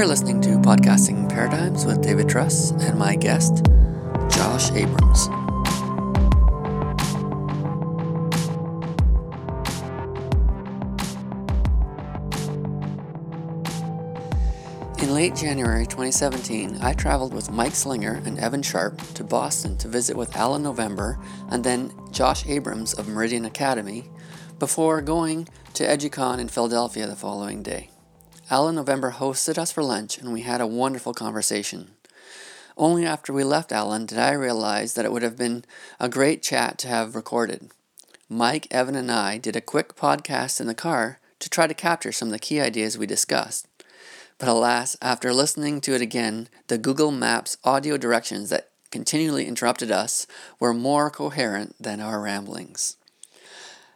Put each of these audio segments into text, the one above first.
You're listening to Podcasting Paradigms with David Truss and my guest, Josh Abrams. In late January 2017, I traveled with Mike Slinger and Evan Sharp to Boston to visit with Alan November and then Josh Abrams of Meridian Academy before going to EduCon in Philadelphia the following day. Alan November hosted us for lunch and we had a wonderful conversation. Only after we left Alan did I realize that it would have been a great chat to have recorded. Mike, Evan, and I did a quick podcast in the car to try to capture some of the key ideas we discussed. But alas, after listening to it again, the Google Maps audio directions that continually interrupted us were more coherent than our ramblings.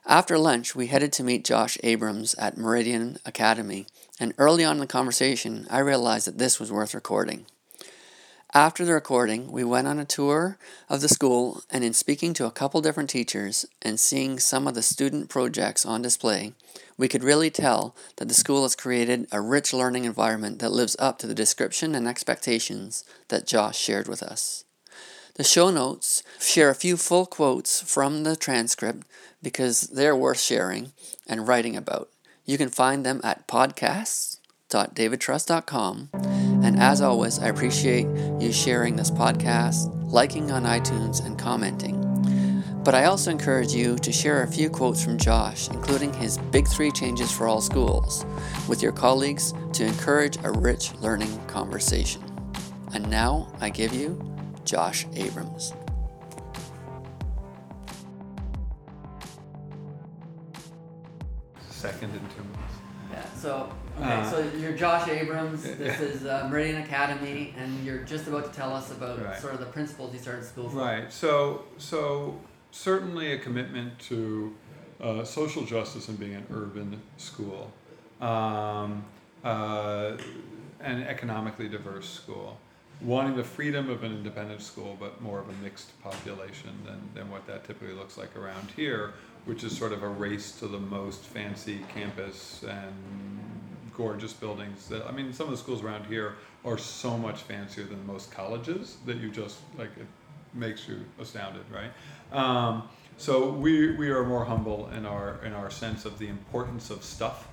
After lunch, we headed to meet Josh Abrams at Meridian Academy and early on in the conversation, I realized that this was worth recording. After the recording, we went on a tour of the school, and in speaking to a couple different teachers and seeing some of the student projects on display, we could really tell that the school has created a rich learning environment that lives up to the description and expectations that Josh shared with us. The show notes share a few full quotes from the transcript because they're worth sharing and writing about. You can find them at podcasts.davidtruss.com. And as always, I appreciate you sharing this podcast, liking on iTunes, and commenting. But I also encourage you to share a few quotes from Josh, including his Big Three Changes for All Schools, with your colleagues to encourage a rich learning conversation. And now I give you Josh Abrams. Second in two months. Yeah. So okay. Uh, so you're Josh Abrams. This yeah. is uh, Meridian Academy, and you're just about to tell us about right. sort of the principles you started school for. Right. So so certainly a commitment to uh, social justice and being an urban school, um, uh, an economically diverse school wanting the freedom of an independent school, but more of a mixed population than, than what that typically looks like around here, which is sort of a race to the most fancy campus and gorgeous buildings. That I mean, some of the schools around here are so much fancier than most colleges that you just like it makes you astounded, right? Um, so we we are more humble in our in our sense of the importance of stuff.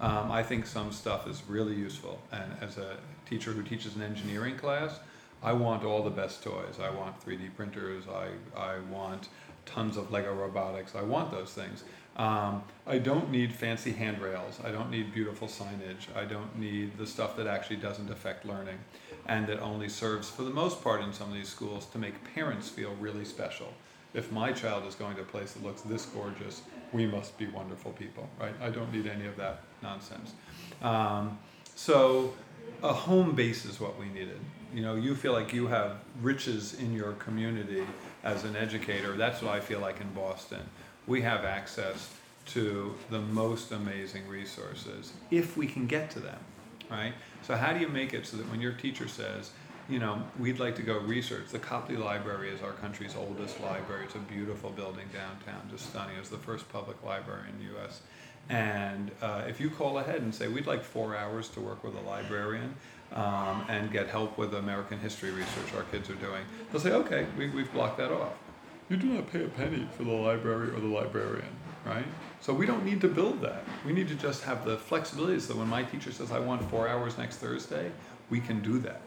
Um, I think some stuff is really useful, and as a teacher who teaches an engineering class, I want all the best toys. I want 3D printers. I I want tons of Lego robotics. I want those things. Um, I don't need fancy handrails. I don't need beautiful signage. I don't need the stuff that actually doesn't affect learning and that only serves, for the most part, in some of these schools to make parents feel really special. If my child is going to a place that looks this gorgeous, we must be wonderful people, right? I don't need any of that nonsense. Um, so, a home base is what we needed. You know, you feel like you have riches in your community as an educator, that's what I feel like in Boston. We have access to the most amazing resources if we can get to them, right? So how do you make it so that when your teacher says, you know, we'd like to go research. The Copley Library is our country's oldest library. It's a beautiful building downtown, just stunning. It's the first public library in the U.S. And uh, if you call ahead and say, we'd like four hours to work with a librarian, um, and get help with American history research our kids are doing. They'll say, okay, we, we've blocked that off. You do not pay a penny for the library or the librarian, right? So we don't need to build that. We need to just have the flexibility so when my teacher says, I want four hours next Thursday, we can do that,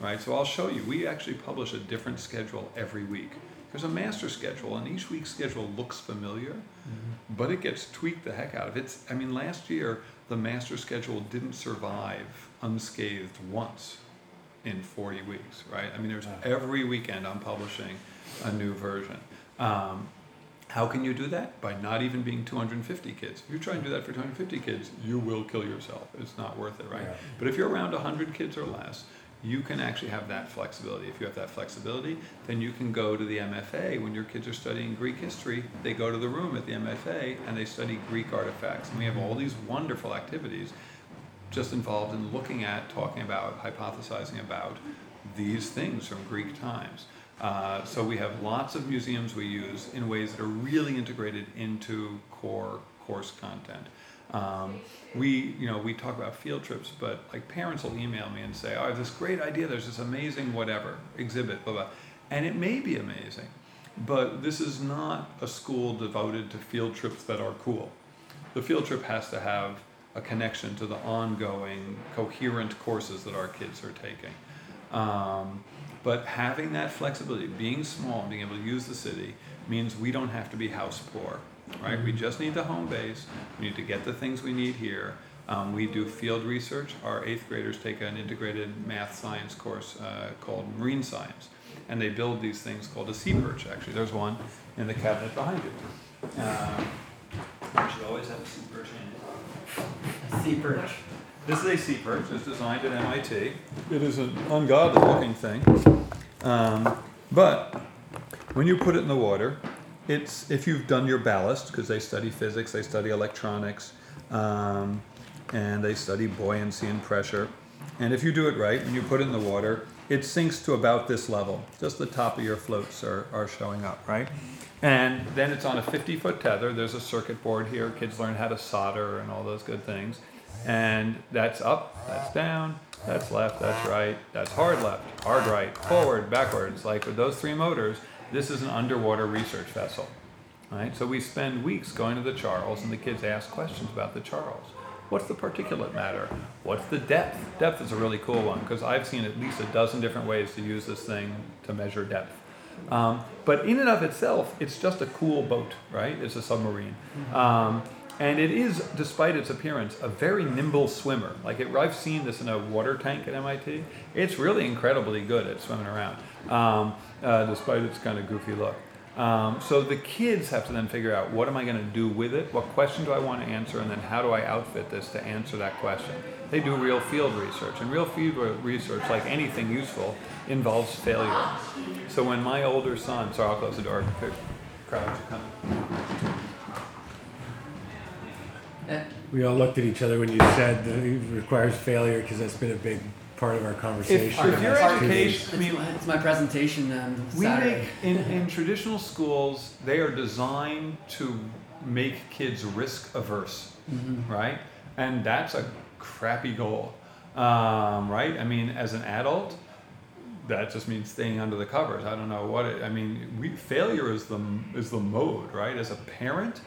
right? So I'll show you. We actually publish a different schedule every week. There's a master schedule, and each week's schedule looks familiar, mm-hmm. but it gets tweaked the heck out of it. I mean, last year, the master schedule didn't survive unscathed once in 40 weeks, right? I mean, there's every weekend I'm publishing a new version. Um, how can you do that? By not even being 250 kids. If you try and do that for 250 kids, you will kill yourself. It's not worth it, right? Yeah. But if you're around 100 kids or less, you can actually have that flexibility. If you have that flexibility, then you can go to the MFA. When your kids are studying Greek history, they go to the room at the MFA and they study Greek artifacts. And we have all these wonderful activities just involved in looking at, talking about, hypothesizing about these things from Greek times. Uh, so we have lots of museums we use in ways that are really integrated into core course content. Um, we, you know, we talk about field trips, but like parents will email me and say, "Oh, I have this great idea. There's this amazing whatever exhibit, blah blah," and it may be amazing, but this is not a school devoted to field trips that are cool. The field trip has to have a connection to the ongoing, coherent courses that our kids are taking. Um, but having that flexibility, being small, and being able to use the city, means we don't have to be house poor, right? We just need the home base. We need to get the things we need here. Um, we do field research. Our eighth graders take an integrated math science course uh, called marine science, and they build these things called a sea perch. Actually, there's one in the cabinet behind you. Um, you should always have a sea perch in Sea perch. This is a sea perch. It's designed at MIT. It is an ungodly looking thing, um, but when you put it in the water, it's if you've done your ballast because they study physics, they study electronics, um, and they study buoyancy and pressure. And if you do it right and you put it in the water, it sinks to about this level. Just the top of your floats are, are showing up, right? And then it's on a 50 foot tether. There's a circuit board here. Kids learn how to solder and all those good things. And that's up, that's down, that's left, that's right, that's hard left, hard right, forward, backwards. Like with those three motors, this is an underwater research vessel. Right? So we spend weeks going to the Charles, and the kids ask questions about the Charles. What's the particulate matter? What's the depth? Depth is a really cool one because I've seen at least a dozen different ways to use this thing to measure depth. Um, but in and of itself, it's just a cool boat, right? It's a submarine. Um, and it is, despite its appearance, a very nimble swimmer. Like it, I've seen this in a water tank at MIT. It's really incredibly good at swimming around, um, uh, despite its kind of goofy look. Um, so the kids have to then figure out what am I going to do with it, what question do I want to answer, and then how do I outfit this to answer that question. They do real field research, and real field research, like anything useful, involves failure. So when my older son, sorry, I'll close the door. Crowd, come. We all looked at each other when you said that it requires failure because that's been a big part of our conversation. if your That's education- It's, I mean- my, it's my presentation um, We Saturday. make in, in traditional schools, they are designed to make kids risk averse, Mhm. right? And that's a crappy goal, um, right? I mean, as an adult, that just means staying under the covers. I don't know what it. I mean, we, failure is the is the mode, right? As a parent,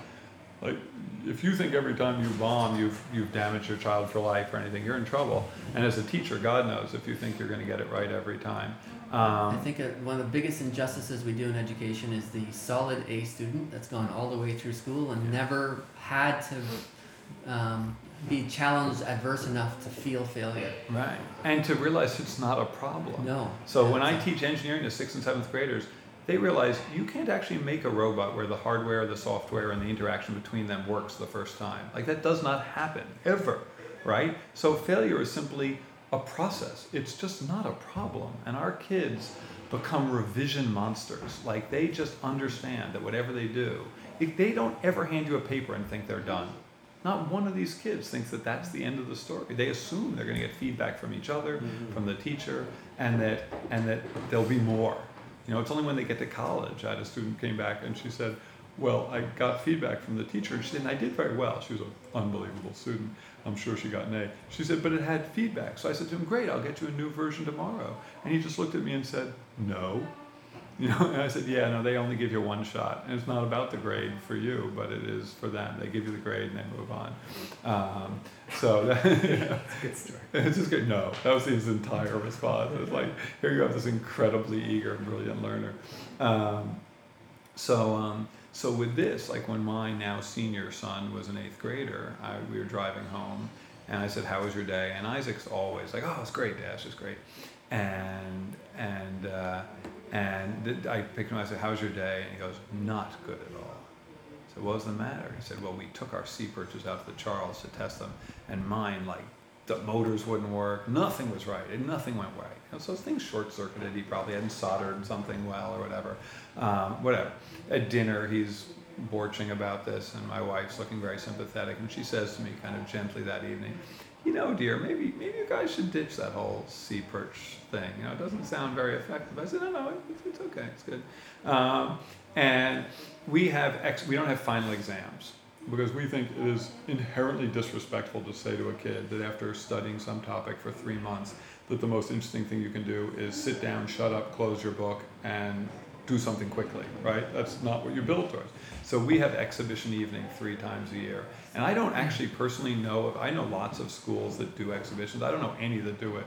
like if you think every time you bomb you've you've damaged your child for life or anything, you're in trouble. And as a teacher, God knows if you think you're going to get it right every time. I Um, think uh, one of the biggest injustices we do in education is the solid A student that's gone all the way through school and never had to um, be challenged adverse enough to feel failure. Right. And to realize it's not a problem. No. So when I teach engineering to sixth and seventh graders, they realize you can't actually make a robot where the hardware, the software, and the interaction between them works the first time. Like that does not happen ever, right? So failure is simply a process. It's just not a problem. And our kids become revision monsters. Like they just understand that whatever they do, if they don't ever hand you a paper and think they're done. Not one of these kids thinks that that's the end of the story. They assume they're going to get feedback from each other, mm-hmm. from the teacher, and that and that there'll be more. You know, it's only when they get to college. I had a student came back and she said, "Well, I got feedback from the teacher, and she said, and I did very well. She was an unbelievable student. I'm sure she got an A. She said, but it had feedback. So I said to him, "Great, I'll get you a new version tomorrow." And he just looked at me and said, "No." You know, and I said, yeah, no, they only give you one shot. And it's not about the grade for you, but it is for them. They give you the grade and they move on. Um, so that, good story. it's just good. No, that was his entire response. It was like, here you have this incredibly eager, brilliant learner. Um, so, um, so with this, like when my now senior son was an eighth grader, I, we were driving home, and I said, "How was your day?" And Isaac's always like, "Oh, it's great, Dad. It's just great." And and uh, and I picked him. up, I said, "How's your day?" And he goes, "Not good at all." I said, "What was the matter?" He said, "Well, we took our sea perches out to the Charles to test them, and mine like the motors wouldn't work. Nothing was right, and nothing went right. You know, so things short circuited. He probably hadn't soldered something well or whatever. Um, whatever. At dinner, he's borching about this, and my wife's looking very sympathetic, and she says to me, kind of gently that evening, "You know, dear, maybe maybe you guys should ditch that whole sea perch thing. You know, it doesn't sound very effective." I said, "No, no, it's, it's okay. It's good." Um, and we have ex- we don't have final exams because we think it is inherently disrespectful to say to a kid that after studying some topic for three months, that the most interesting thing you can do is sit down, shut up, close your book, and do something quickly, right? That's not what you're built towards. So we have exhibition evening three times a year. And I don't actually personally know of, I know lots of schools that do exhibitions. I don't know any that do it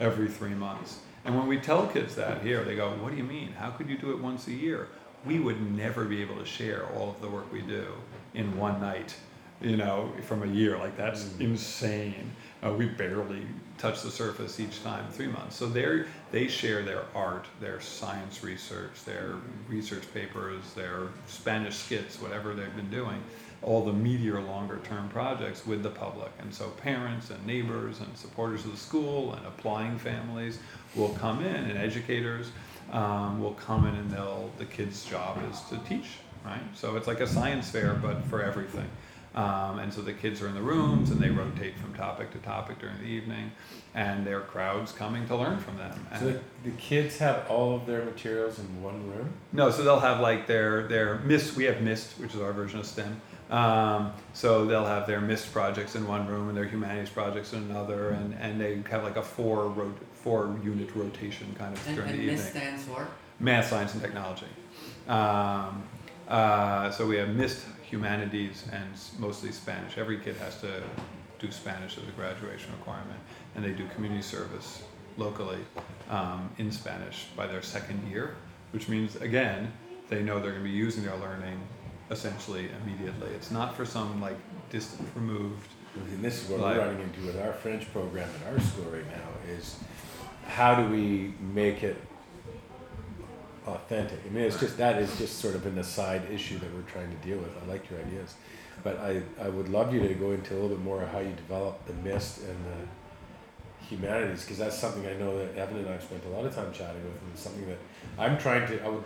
every three months. And when we tell kids that here, they go, What do you mean? How could you do it once a year? We would never be able to share all of the work we do in one night, you know, from a year. Like, that's mm. insane. Uh, we barely touch the surface each time, three months. So they they share their art, their science research, their research papers, their Spanish skits, whatever they've been doing, all the meteor longer term projects with the public. And so parents and neighbors and supporters of the school and applying families will come in, and educators um, will come in, and they'll the kids' job is to teach, right? So it's like a science fair, but for everything. Um, and so the kids are in the rooms and they rotate from topic to topic during the evening, and there are crowds coming to learn from them. And so the, the kids have all of their materials in one room? No, so they'll have like their their MIST. We have MIST, which is our version of STEM. Um, so they'll have their MIST projects in one room and their humanities projects in another, and, and they have like a four rot- four unit rotation kind of and, during and the MIST evening. stands for Math, science, and technology. Um, uh, so we have MIST humanities and mostly Spanish. Every kid has to do Spanish as a graduation requirement, and they do community service locally um, in Spanish by their second year, which means again they know they're going to be using their learning essentially immediately. It's not for some like distant, removed. And this is what we're running into with our French program in our school right now is how do we make it authentic. I mean, it's just that is just sort of an aside issue that we're trying to deal with. I like your ideas, but I, I would love you to go into a little bit more of how you develop the MIST and the humanities because that's something I know that Evan and I have spent a lot of time chatting with, and it's something that I'm trying to. I would.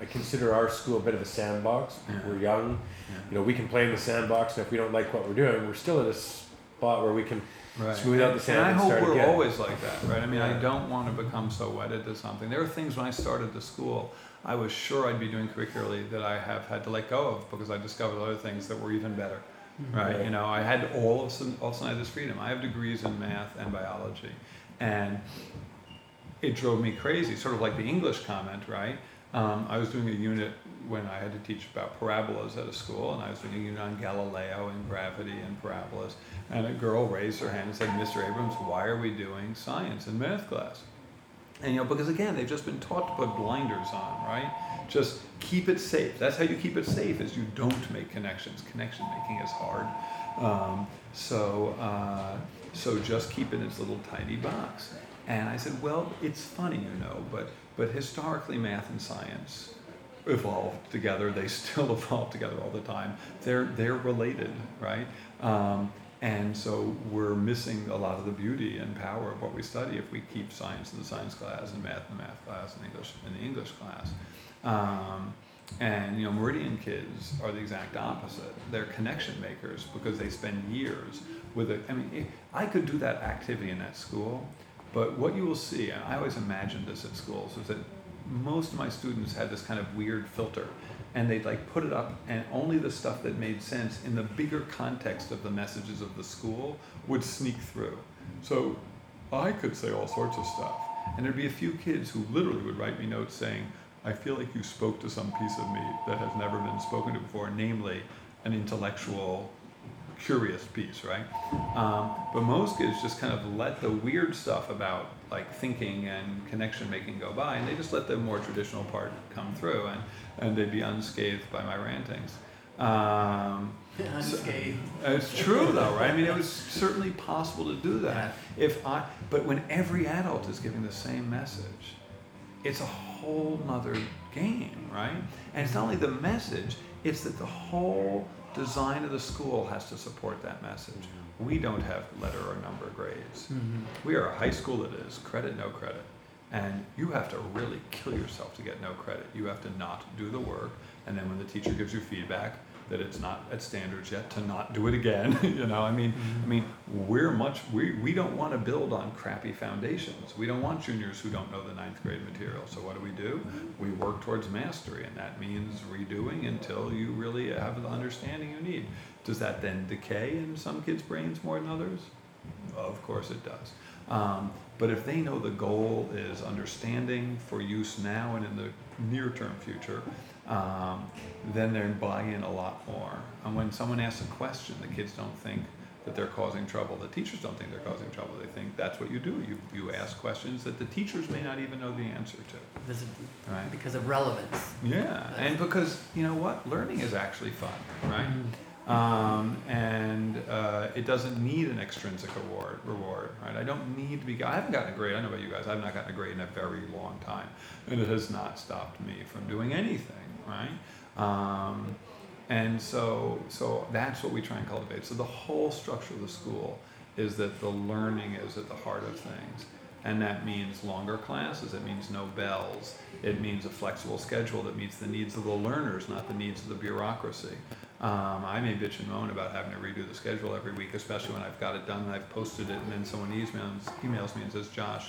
I consider our school a bit of a sandbox. Yeah. We're young, yeah. you know. We can play in the sandbox, and if we don't like what we're doing, we're still at a spot where we can right. smooth out the sand. And I hope we're again. always like that, right? I mean. I don't want to become so wedded to something. There are things when I started the school, I was sure I'd be doing curricularly that I have had to let go of because I discovered other things that were even better, mm-hmm. right? right? You know, I had all of all of this freedom. I have degrees in math and biology, and it drove me crazy. Sort of like the English comment, right? Um, I was doing a unit when I had to teach about parabolas at a school, and I was doing a unit on Galileo and gravity and parabolas. And a girl raised her hand and said, Mr. Abrams, why are we doing science in math class? And you know, because again, they've just been taught to put blinders on, right? Just keep it safe. That's how you keep it safe is you don't make connections. Connection making is hard. Um, so, uh, so just keep it in its little tiny box. And I said, well, it's funny, you know, but but historically, math and science evolved together. They still evolve together all the time. They're they're related, right? Um, and so we're missing a lot of the beauty and power of what we study if we keep science in the science class and math in the math class and English in the English class. Um, and you know, Meridian kids are the exact opposite. They're connection makers because they spend years with it. I mean, I could do that activity in that school, but what you will see, and I always imagined this at schools, is that most of my students had this kind of weird filter and they'd like put it up and only the stuff that made sense in the bigger context of the messages of the school would sneak through. So i could say all sorts of stuff and there'd be a few kids who literally would write me notes saying i feel like you spoke to some piece of me that has never been spoken to before namely an intellectual curious piece right um, but most kids just kind of let the weird stuff about like thinking and connection making go by, and they just let the more traditional part come through, and, and they'd be unscathed by my rantings. Um, unscathed. So, it's true though, right? I mean, it was certainly possible to do that if I. But when every adult is giving the same message, it's a whole nother game, right? And it's not only the message; it's that the whole design of the school has to support that message we don't have letter or number grades. Mm-hmm. We are a high school that is credit, no credit. And you have to really kill yourself to get no credit. You have to not do the work. And then when the teacher gives you feedback, that it's not at standards yet to not do it again. you know, I mean, I mean, we're much we we don't want to build on crappy foundations. We don't want juniors who don't know the ninth grade material. So what do we do? We work towards mastery, and that means redoing until you really have the understanding you need. Does that then decay in some kids' brains more than others? Of course it does. Um, but if they know the goal is understanding for use now and in the near term future, um, then they buy in a lot more. And when someone asks a question, the kids don't think that they're causing trouble. The teachers don't think they're causing trouble. They think that's what you do. You, you ask questions that the teachers may not even know the answer to. This is Right. because of relevance. Yeah, and because you know what, learning is actually fun, right? Um, and uh, it doesn't need an extrinsic award reward, right? I don't need to be. I haven't gotten a grade. I know about you guys. I've not gotten a grade in a very long time, and it has not stopped me from doing anything, right? Um, and so, so that's what we try and cultivate. So the whole structure of the school is that the learning is at the heart of things. And that means longer classes, it means no bells, it means a flexible schedule that meets the needs of the learners, not the needs of the bureaucracy. Um, I may bitch and moan about having to redo the schedule every week, especially when I've got it done and I've posted it, and then someone emails, emails me and says, Josh,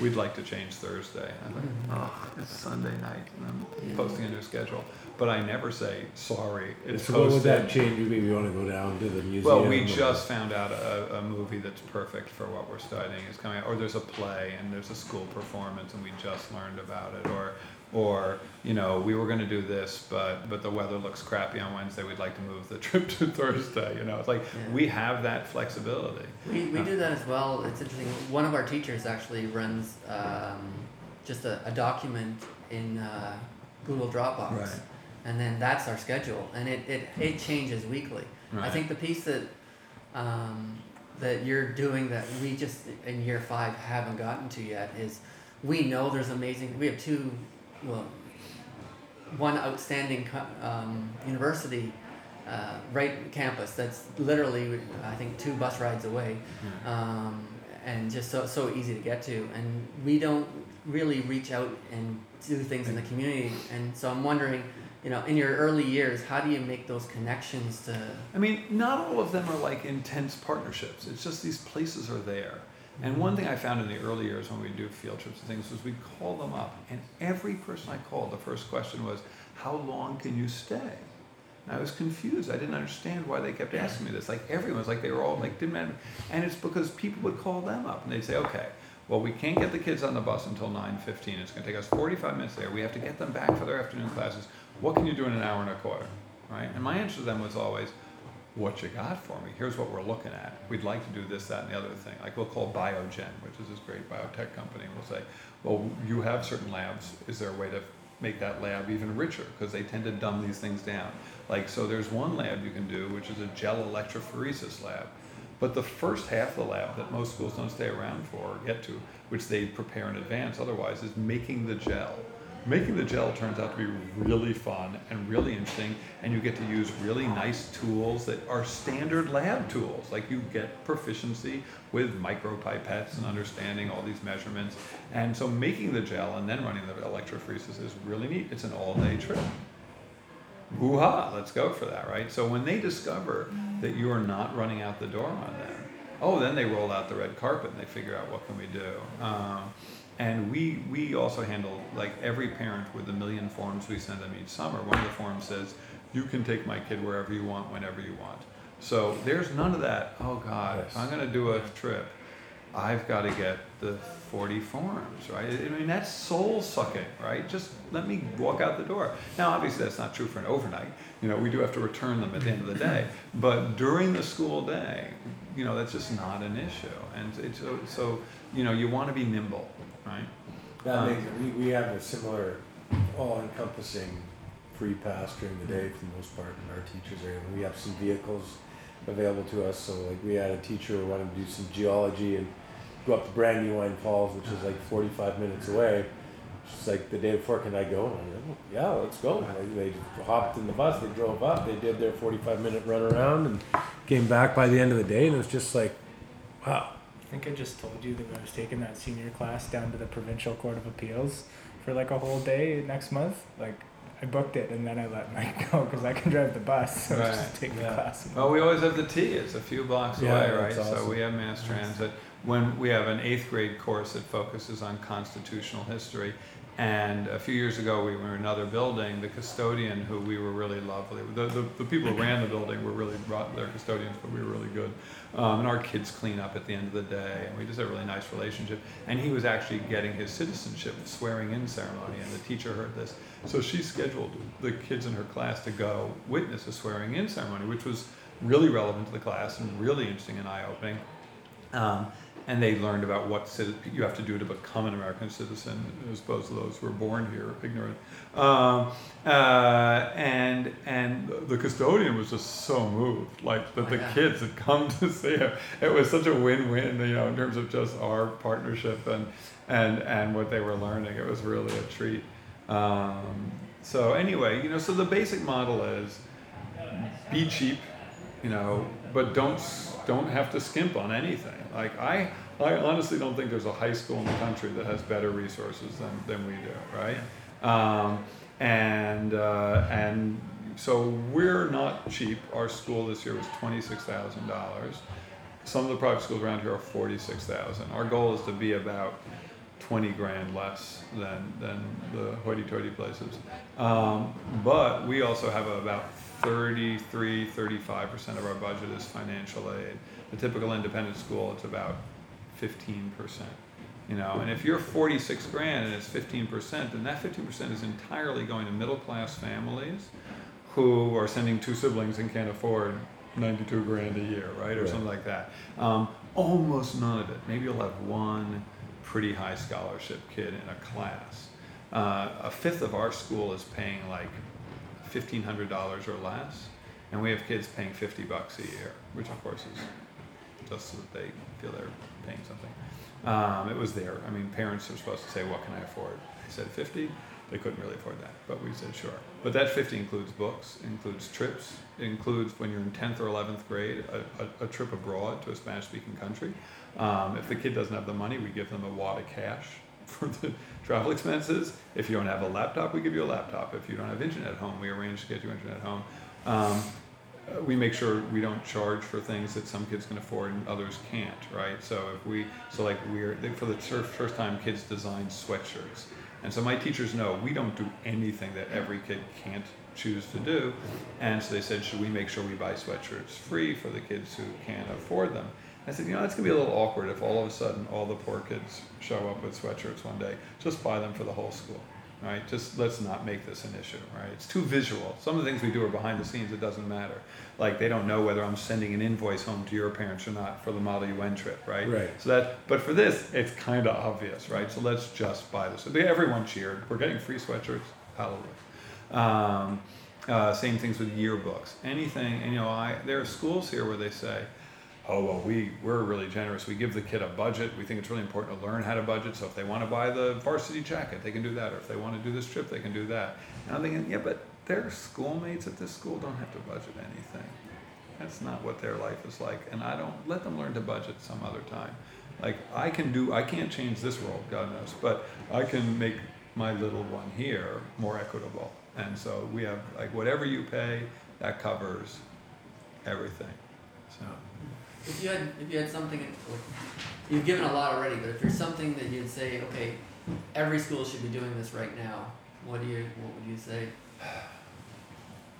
we'd like to change Thursday. I'm like, mm-hmm. oh, it's Sunday night, and I'm posting a new schedule. But I never say, sorry, it's So what would that posted. change? Maybe we want to go down to the museum. Well, we or- just found out a, a movie that's perfect for what we're studying is coming out, or there's a play and there's a school performance and we just learned about it, or, or, you know, we were gonna do this, but, but the weather looks crappy on Wednesday, we'd like to move the trip to Thursday, you know, it's like, Yeah. we have that flexibility. We, we do that as well. It's interesting. One of our teachers actually runs um, just a, a document in uh, Google Dropbox. Right. And then that's our schedule. And it, it, it changes weekly. I think the piece that um, that you're doing that we just in year five haven't gotten to yet is we know there's amazing. We have two, well, one outstanding um, university uh, right campus that's literally I think two bus rides away, um, and just so so easy to get to. And we don't really reach out and do things in the community. And so I'm wondering, you know, in your early years, how do you make those connections to? I mean, not all of them are like intense partnerships. It's just these places are there. And one thing I found in the early years when we do field trips and things was we'd call them up, and every person I called, the first question was, "How long can you stay?" And I was confused. I didn't understand why they kept asking me this. Like everyone was like they were all like didn't matter. And it's because people would call them up and they'd say, "Okay, well we can't get the kids on the bus until 9:15. It's going to take us 45 minutes there. We have to get them back for their afternoon classes. What can you do in an hour and a quarter?" Right? And my answer to them was always, what you got for me. Here's what we're looking at. We'd like to do this, that, and the other thing. Like we'll call Biogen, which is this great biotech company, and we'll say, well, you have certain labs. Is there a way to make that lab even richer? Because they tend to dumb these things down. Like, so there's one lab you can do, which is a gel electrophoresis lab. But the first half of the lab that most schools don't stay around for or get to, which they prepare in advance otherwise, is making the gel. Making the gel turns out to be really fun and really interesting, and you get to use really nice tools that are standard lab tools. Like you get proficiency with micropipettes and understanding all these measurements. And so making the gel and then running the electrophoresis is really neat. It's an all day trip. Hoo ha, let's go for that, right? So when they discover that you are not running out the door on them, oh, then they roll out the red carpet and they figure out what can we do. Um, and we we also handle like every parent with a million forms we send them each summer. One of the forms says, "You can take my kid wherever you want, whenever you want." So there's none of that. Oh God, if I'm going to do a trip, I've got to get the 40 forms, right? I mean, that's soul sucking, right? Just let me walk out the door. Now, obviously, that's not true for an overnight. You know, we do have to return them at the end of the day. But during the school day, you know, that's just not an issue. And it's, so, so you know, you want to be nimble, right? That Um, makes, we, we have a similar all-encompassing free pass during the day for the most part, and our teachers are, able- we have some vehicles available to us, so like, we had a teacher who wanted to do some geology and go up to Brandywine Falls, which is like forty-five minutes away. She's like, the day before, can I go? And I said, "Well, yeah, let's go. Like, They hopped in the bus, they drove up, they did their forty-five minute run around and came back by the end of the day, and it was just like, wow. I think I just told you that I was taking that senior class down to the provincial court of appeals for like a whole day next month. Like I booked it and then I let Mike go because I can drive the bus, so Right, just take yeah. the class. Well, we always have the T. It's a few blocks Yeah, away, right? that's So we have mass transit. When we have an eighth grade course that focuses on constitutional history, and a few years ago we were in another building. The custodian, who we were really lovely, the, the, the people who ran the building were really they're custodians, but we were really good. Um, and our kids clean up at the end of the day, and we just had a really nice relationship. And he was actually getting his citizenship swearing in ceremony, and the teacher heard this. So she scheduled the kids in her class to go witness a swearing in ceremony, which was really relevant to the class and really interesting and eye opening. Um, and they learned about what you have to do to become an American citizen, as opposed to those who are born here ignorant. Um, uh, and and the custodian was just so moved, like that Oh, the kids had come to see him. It was such a win-win, you know, in terms of just our partnership and and and what they were learning. It was really a treat. Um, so anyway, you know, so the basic model is be cheap, you know, but don't don't have to skimp on anything. Like I, I honestly don't think there's a high school in the country that has better resources than, than we do, right? Um, and uh, and so we're not cheap. Our school this year was twenty six thousand dollars. Some of the private schools around here are forty six thousand. Our goal is to be about 20 grand less than, than the hoity-toity places. Um, but we also have about 33, 35% of our budget is financial aid. The typical independent school, it's about 15%. You know, and if you're 46 grand and it's 15%, then that 15% is entirely going to middle-class families who are sending two siblings and can't afford 92 grand a year, right, or Right. something like that. Um, almost none of it. Maybe you'll have one pretty high scholarship kid in a class. Uh, a fifth of our school is paying like fifteen hundred dollars or less, and we have kids paying fifty bucks a year, which of course is just so that they feel they're paying something. Um, it was there. I mean, parents are supposed to say, "What can I afford?" They said fifty. They couldn't really afford that, but we said sure. But that fifty includes books, includes trips, includes when you're in tenth or eleventh grade, a, a, a trip abroad to a Spanish-speaking country. Um, if the kid doesn't have the money, we give them a wad of cash for the travel expenses. If you don't have a laptop, we give you a laptop. If you don't have internet at home, we arrange to get you internet at home. Um, we make sure we don't charge for things that some kids can afford and others can't, right? So if we, so like we're, for the first time, kids design sweatshirts. And so my teachers know we don't do anything that every kid can't choose to do. And so they said, should we make sure we buy sweatshirts free for the kids who can't afford them? I said, you know, it's gonna be a little awkward if all of a sudden all the poor kids show up with sweatshirts one day. Just buy them for the whole school, right? Just let's not make this an issue, right? It's too visual. Some of the things we do are behind the scenes. It doesn't matter. Like they don't know whether I'm sending an invoice home to your parents or not for the Model UN trip, right? Right. So that, but for this, it's kind of obvious, right? So let's just buy this. So they- everyone cheered. We're getting free sweatshirts. Hallelujah. Um, uh, same things with yearbooks. Anything, and you know, I there are schools here where they say, "Oh well, we we're really generous. We give the kid a budget. We think it's really important to learn how to budget. So if they want to buy the varsity jacket, they can do that. Or if they want to do this trip, they can do that." And I'm thinking, yeah, but their schoolmates at this school don't have to budget anything. That's not what their life is like, and I don't let them learn to budget some other time. Like I can do, I can't change this world, God knows, but I can make my little one here more equitable. And so we have like whatever you pay, that covers everything. So If you had, if you had something, you've given a lot already, but if there's something that you'd say, okay, every school should be doing this right now, what do you, what would you say?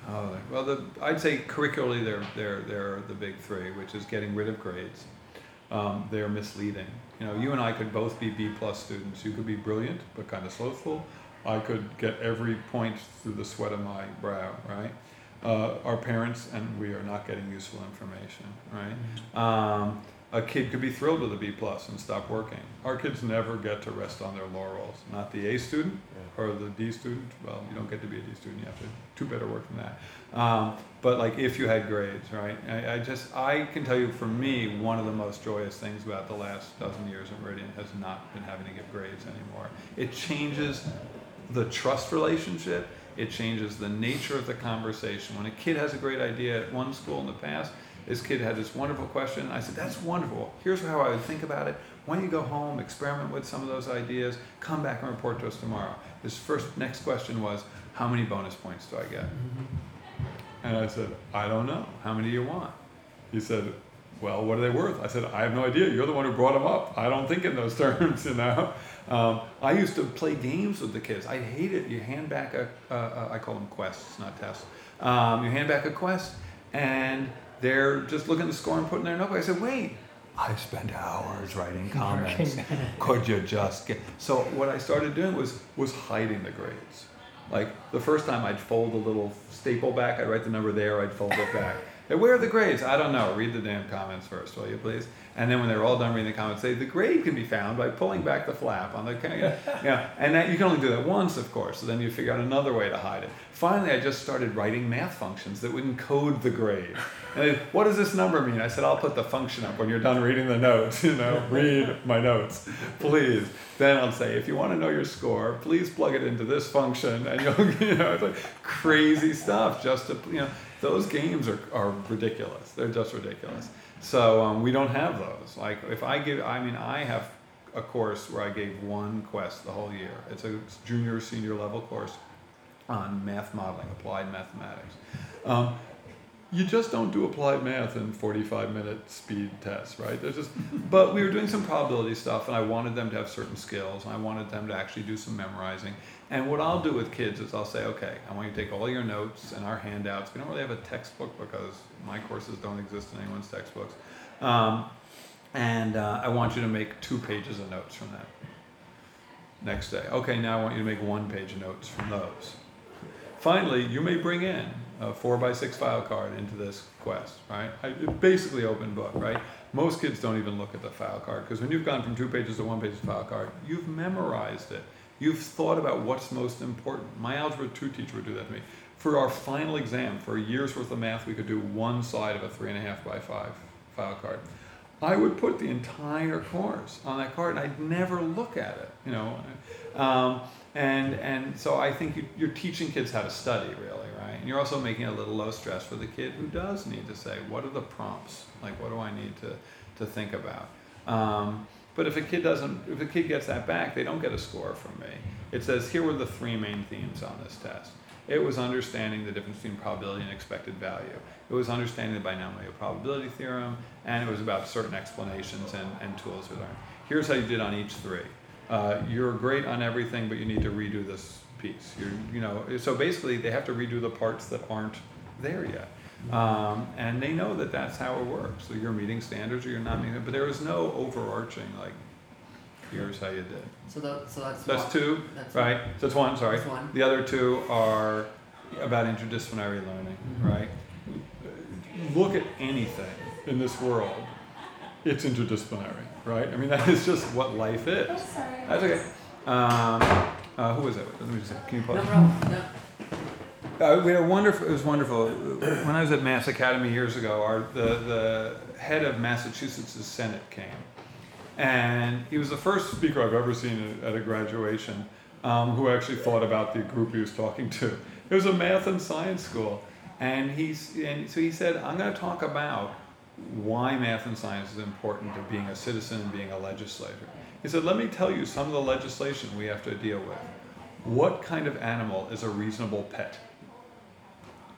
Oh, well, the, I'd say curricularly, they're, they're, they're the big three, which is getting rid of grades. Um, they're misleading. You know, you and I could both be B plus students. You could be brilliant, but kind of slothful. I could get every point through the sweat of my brow, right? Uh, our parents, and we are not getting useful information, right? Um, a kid could be thrilled with a B plus and stop working. Our kids never get to rest on their laurels. Not the A student or the D student. Well, you don't get to be a D student. You have to do better work than that. Um, but like if you had grades, right? I, I just I can tell you for me one of the most joyous things about the last dozen years at Meridian has not been having to give grades anymore. It changes the trust relationship. It changes the nature of the conversation. When a kid has a great idea at one school in the past, this kid had this wonderful question. I said, That's wonderful. Here's how I would think about it. When you go home, experiment with some of those ideas, come back and report to us tomorrow. His first next question was, how many bonus points do I get? Mm-hmm. And I said, I don't know. How many do you want? He said, well, what are they worth? I said, I have no idea. You're the one who brought them up. I don't think in those terms, you know. Um, I used to play games with the kids. I hate it. You hand back a, a I call them quests, not tests. Um, you hand back a quest, and they're just looking at the score and putting their notebook. I said, wait, I spent hours writing comments. Could you just get? So what I started doing was was hiding the grades. Like the first time I'd fold a little staple back, I'd write the number there, I'd fold it back. Hey, where are the grades? I don't know. Read the damn comments first, will you please? And then when they're all done reading the comments, say the grade can be found by pulling back the flap on the, yeah. And that you can only do that once, of course. So then you figure out another way to hide it. Finally, I just started writing math functions that would encode the grade. And they, what does this number mean? I said, I'll put the function up when you're done reading the notes. You know, read my notes, please. Then I'll say, if you want to know your score, please plug it into this function, and you'll, you know, it's like crazy stuff just to, you know, those games are, are ridiculous. They're just ridiculous. So um, we don't have those. Like if I give, I mean, I have a course where I gave one quest the whole year. It's a junior, senior level course on math modeling, applied mathematics. Um, you just don't do applied math in 45 minute speed tests, right? There's just, but we were doing some probability stuff, and I wanted them to have certain skills, and I wanted them to actually do some memorizing. And what I'll do with kids is I'll say, okay, I want you to take all your notes and our handouts. We don't really have a textbook because my courses don't exist in anyone's textbooks. Um, and uh, I want you to make two pages of notes from that. Next day, okay, now I want you to make one page of notes from those. Finally, you may bring in a four by six file card into this quest, right? I, basically open book, right? Most kids don't even look at the file card because when you've gone from two pages to one page file card, you've memorized it. You've thought about what's most important. My Algebra 2 teacher would do that to me. For our final exam, for a year's worth of math, we could do one side of a three and a half by five file card. I would put the entire course on that card, and I'd never look at it, you know. Um, and and so I think you, are teaching kids how to study, really, right? And you're also making it a little low stress for the kid who does need to say, what are the prompts? Like, what do I need to to think about? Um, but if a kid doesn't, if a kid gets that back, they don't get a score from me. It says here were the three main themes on this test. It was understanding the difference between probability and expected value. It was understanding the binomial probability theorem, and it was about certain explanations and, and tools we learned. Here's how you did on each three. Uh, you're great on everything, but you need to redo this piece. You're, you know, so basically they have to redo the parts that aren't there yet. Um, and they know that that's how it works. So you're meeting standards or you're not meeting, but there was no overarching like, here's how you did. So, that, so that's that's one. two, That's right? So that's one. Sorry. That's one. The other two are about interdisciplinary learning, Mhm. right? Look at anything in this world, it's interdisciplinary, right? I mean that is just what life is. I'm sorry. That's okay. Um, uh, who was it? Let me just can you No pause? problem. No. Uh, we had a wonderful. It was wonderful. When I was at Mass Academy years ago, our the the head of Massachusetts' Senate came, and he was the first speaker I've ever seen at a graduation um, who actually thought about the group he was talking to. It was a math and science school, and he's and so he said, "I'm going to talk about why math and science is important to being a citizen and being a legislator." He said, "Let me tell you some of the legislation we have to deal with. What kind of animal is a reasonable pet?"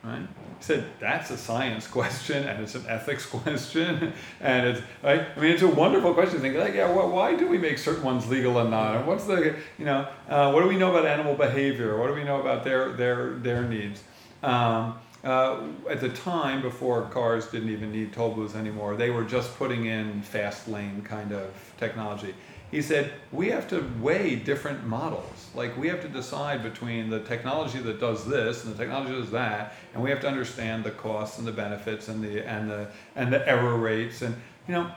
Right? He said that's a science question and it's an ethics question and it's right. I mean, it's a wonderful question. Think like, yeah, why do we make certain ones legal and not? And what's the, you know, uh, what do we know about animal behavior? What do we know about their their their needs? Um, uh, at the time, before cars didn't even need toll booths anymore, they were just putting in fast lane kind of technology he said we have to weigh different models. Like we have to decide between the technology that does this and the technology that does that and we have to understand the costs and the benefits and the and the and the error rates. And you know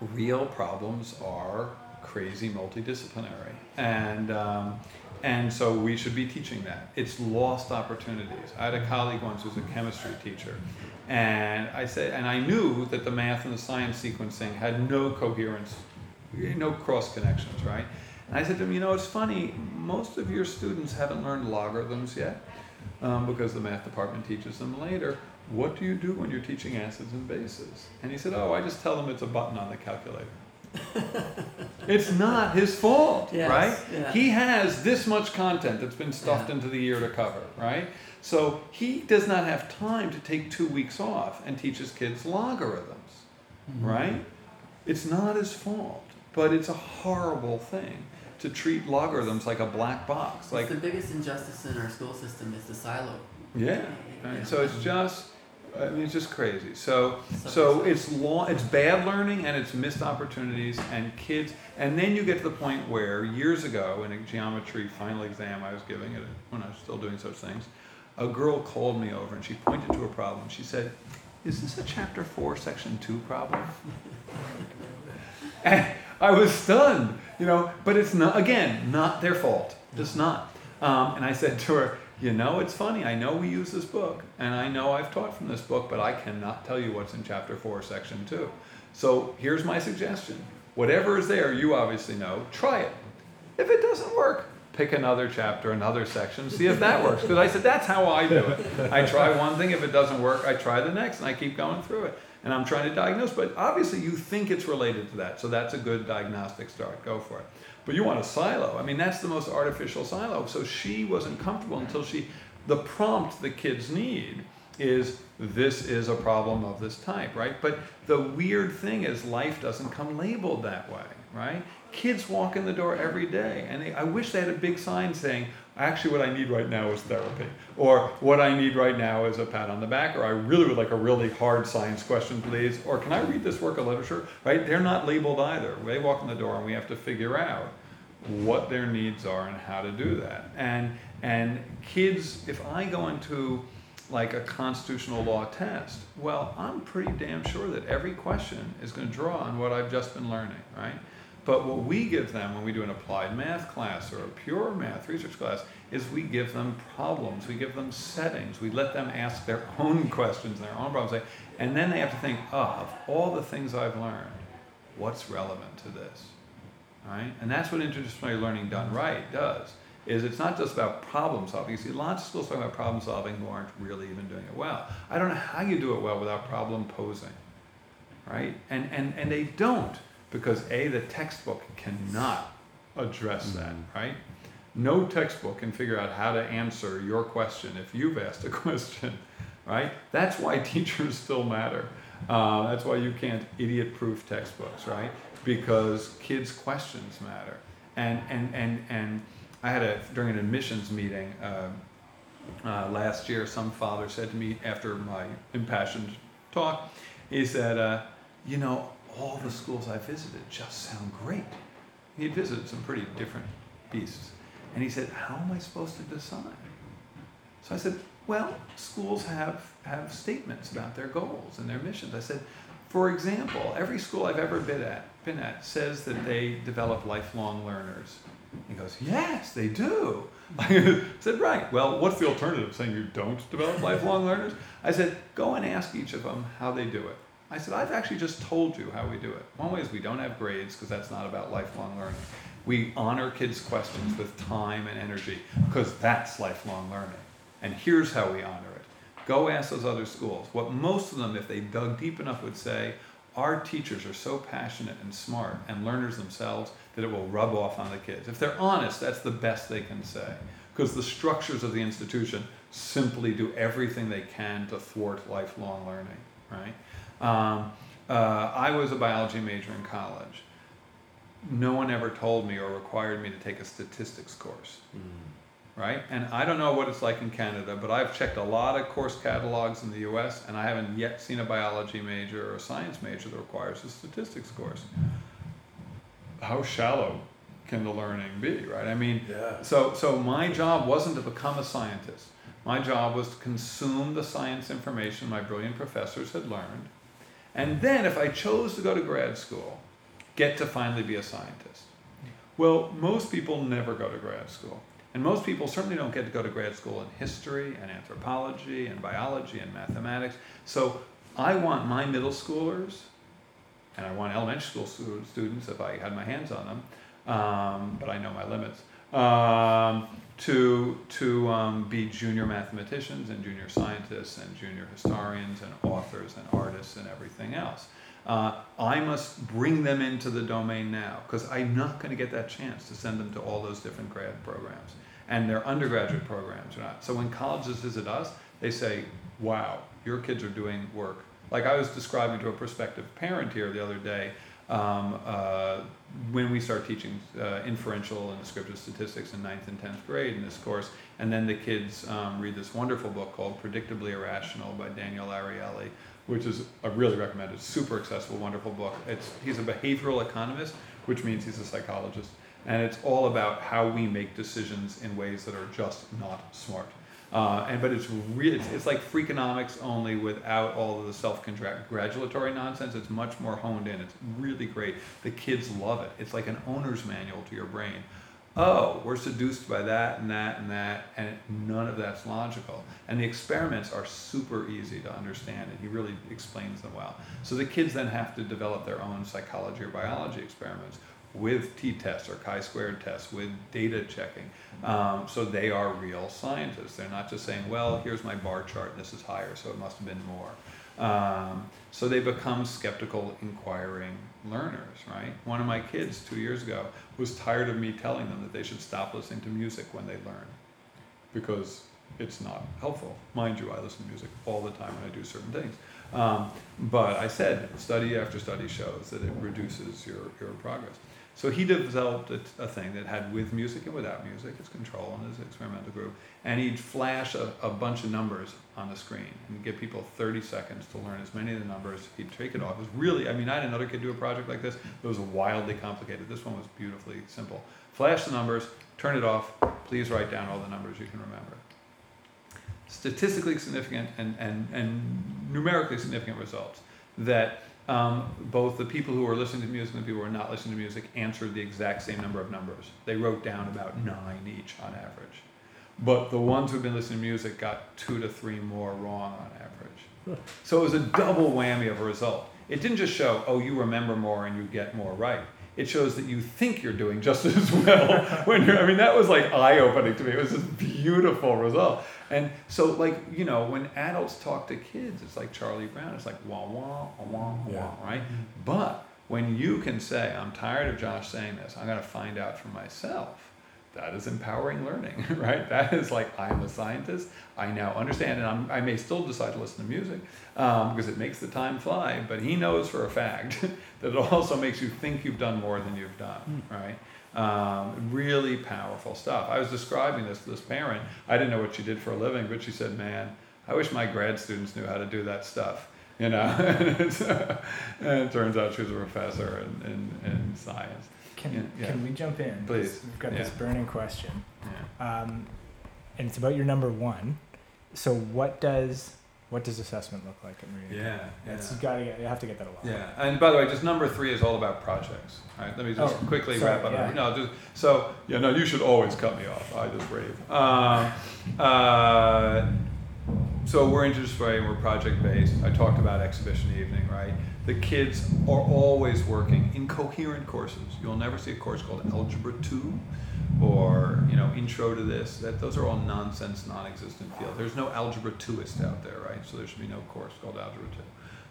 real problems are crazy multidisciplinary. And um, and so we should be teaching that. It's lost opportunities. I had a colleague once who was a chemistry teacher and i said and i knew that the math and the science sequencing had no coherence no cross connections, right? And I said to him, you know, it's funny, most of your students haven't learned logarithms yet um, because the math department teaches them later. What do you do when you're teaching acids and bases? And he said, oh, I just tell them it's a button on the calculator. it's not his fault, Yes, right? yeah. He has this much content that's been stuffed Yeah. into the year to cover, right? So he does not have time to take two weeks off and teach his kids logarithms, Mm-hmm. right? It's not his fault, but it's a horrible thing to treat logarithms like a black box. Like, It's the biggest injustice in our school system is the silo. yeah. Right? So it's just, I mean, it's just crazy. So, So so it's- law, it's bad learning and it's missed opportunities and kids, and then you get to the point where years ago in a geometry final exam I was giving it when I was still doing such things, a girl called me over and she pointed to a problem. She said, "Is this a chapter four, section two problem?" And I was stunned, you know, but it's not, again, not their fault. Just not. Um, and I said to her, you know, it's funny. I know we use this book, and I know I've taught from this book, but I cannot tell you what's in chapter four, section two. So here's my suggestion whatever is there, you obviously know, try it. If it doesn't work, pick another chapter, another section, see if that works. Because I said, that's how I do it. I try one thing, if it doesn't work, I try the next, and I keep going through it. And I'm trying to diagnose, but obviously you think it's related to that, so that's a good diagnostic start. Go for it. But you want a silo. I mean, that's the most artificial silo. So she wasn't comfortable until she, the prompt the kids need is this is a problem of this type, right? But the weird thing is life doesn't come labeled that way, right? Kids walk in the door every day, and they, I wish they had a big sign saying, actually, what I need right now is therapy, or what I need right now is a pat on the back, or I really would like a really hard science question, please, or can I read this work of literature, right? They're not labeled either. They walk in the door, and we have to figure out what their needs are and how to do that. And and kids, if I go into like a constitutional law test, well, I'm pretty damn sure that every question is going to draw on what I've just been learning, right? But what we give them when we do an applied math class or a pure math research class is we give them problems, we give them settings, we let them ask their own questions, their own problems, and then they have to think, oh, of all the things I've learned, what's relevant to this? right? And that's what interdisciplinary learning done right does. Is it's not just about problem solving. You see, lots of schools talk about problem solving who aren't really even doing it well. I don't know how you do it well without problem posing, right? And and and they don't because a the textbook cannot address that, right? No textbook can figure out how to answer your question if you've asked a question, right? That's why teachers still matter. Uh, that's why you can't idiot-proof textbooks, right? Because kids' questions matter. And and and and I had a during an admissions meeting uh, uh, last year. Some father said to me after my impassioned talk, he said, uh, "You know, all the schools I visited just sound great." He visited some pretty different beasts, and he said, "How am I supposed to decide?" So I said, "Well, schools have have statements about their goals and their missions." I said, "For example, every school I've ever been at been at says that they develop lifelong learners." He goes, "Yes, they do." I said, "Right. Well, what's the alternative? Saying you don't develop lifelong learners?" I said, "Go and ask each of them how they do it." I said, "I've actually just told you how we do it. One way is we don't have grades because that's not about lifelong learning. We honor kids' questions with time and energy because that's lifelong learning. And here's how we honor it. Go ask those other schools. What most of them, if they dug deep enough, would say, our teachers are so passionate and smart and learners themselves that it will rub off on the kids. If they're honest, that's the best they can say. Because the structures of the institution simply do everything they can to thwart lifelong learning, right? Um, uh, I was a biology major in college. No one ever told me or required me to take a statistics course right? And I don't know what it's like in Canada, but I've checked a lot of course catalogs in the US and I haven't yet seen a biology major or a science major that requires a statistics course. How shallow can the learning be, right? I mean, Yeah. so so my job wasn't to become a scientist. My job was to consume the science information my brilliant professors had learned. And then if I chose to go to grad school, get to finally be a scientist. Well, most people never go to grad school. And most people certainly don't get to go to grad school in history and anthropology and biology and mathematics. So I want my middle schoolers, and I want elementary school students if I had my hands on them, um, but I know my limits, um, to, to um, be junior mathematicians and junior scientists and junior historians and authors and artists and everything else. Uh, I must bring them into the domain now because I'm not going to get that chance to send them to all those different grad programs and their undergraduate programs are not. So when colleges visit us, they say, "Wow, your kids are doing work." Like I was describing to a prospective parent here the other day, um, uh, when we start teaching uh, inferential and descriptive statistics in ninth and tenth grade in this course, and then the kids um, read this wonderful book called Predictably Irrational by Daniel Ariely, which is I really recommend. It's super accessible, wonderful book. It's he's a behavioral economist, which means he's a psychologist, and it's all about how we make decisions in ways that are just not smart. Uh, and but it's really it's, it's like Freakonomics only without all of the self-congratulatory nonsense. It's much more honed in. It's really great. The kids love it. It's like an owner's manual to your brain. Oh, we're seduced by that and that and that, and none of that's logical. And the experiments are super easy to understand, and he really explains them well. So the kids then have to develop their own psychology or biology experiments with t-tests or chi-squared tests, with data checking. Um, so they are real scientists. They're not just saying, well, here's my bar chart and this is higher, so it must have been more. Um, so they become skeptical, inquiring learners, right? One of my kids two years ago was tired of me telling them that they should stop listening to music when they learn because it's not helpful. Mind you, I listen to music all the time when I do certain things. Um, but I said, study after study shows that it reduces your, your progress. So he developed a, a, thing that had with music and without music, his control and his experimental group. And he'd flash a, a bunch of numbers on the screen and give people 30 seconds to learn as many of the numbers. He'd take it off. It was really, I mean, I had another kid do a project like this. It was wildly complicated. This one was beautifully simple. Flash the numbers, turn it off. Please write down all the numbers you can remember. Statistically significant and, and, and numerically significant results that um, both the people who were listening to music and the people who were not listening to music answered the exact same number of numbers. They wrote down about nine each on average. But the ones who've been listening to music got two to three more wrong on average. So it was a double whammy of a result. It didn't just show, oh, you remember more and you get more right it shows that you think you're doing just as well when you're i mean that was like eye-opening to me it was this beautiful result and so like you know when adults talk to kids it's like charlie brown it's like wah wah wah wah yeah. right but when you can say i'm tired of josh saying this i'm going to find out for myself that is empowering learning, right? That is like I'm a scientist. I now understand, and I'm, i may still decide to listen to music um, because it makes the time fly. But he knows for a fact that it also makes you think you've done more than you've done, mm. right? Um, really powerful stuff. I was describing this to this parent. I didn't know what she did for a living, but she said, "Man, I wish my grad students knew how to do that stuff." You know, and it turns out she was a professor in, in, in science. Can, yeah. can we jump in? Please. We've got yeah. this burning question. Yeah. Um, and it's about your number one. So what does what does assessment look like at Meridian? Yeah, yeah. you gotta get, you have to get that a lot. Yeah, and by the way, just number three is all about projects. All right, let me just oh, quickly sorry, wrap up. Yeah. No, just so yeah, no, you should always cut me off. I just rave. Um, uh, so we're interdisciplinary, we're project based. I talked about exhibition evening, right? the kids are always working in coherent courses. You'll never see a course called Algebra 2 or you know intro to this that those are all nonsense non-existent fields. There's no algebra 2ist out there right? So there should be no course called algebra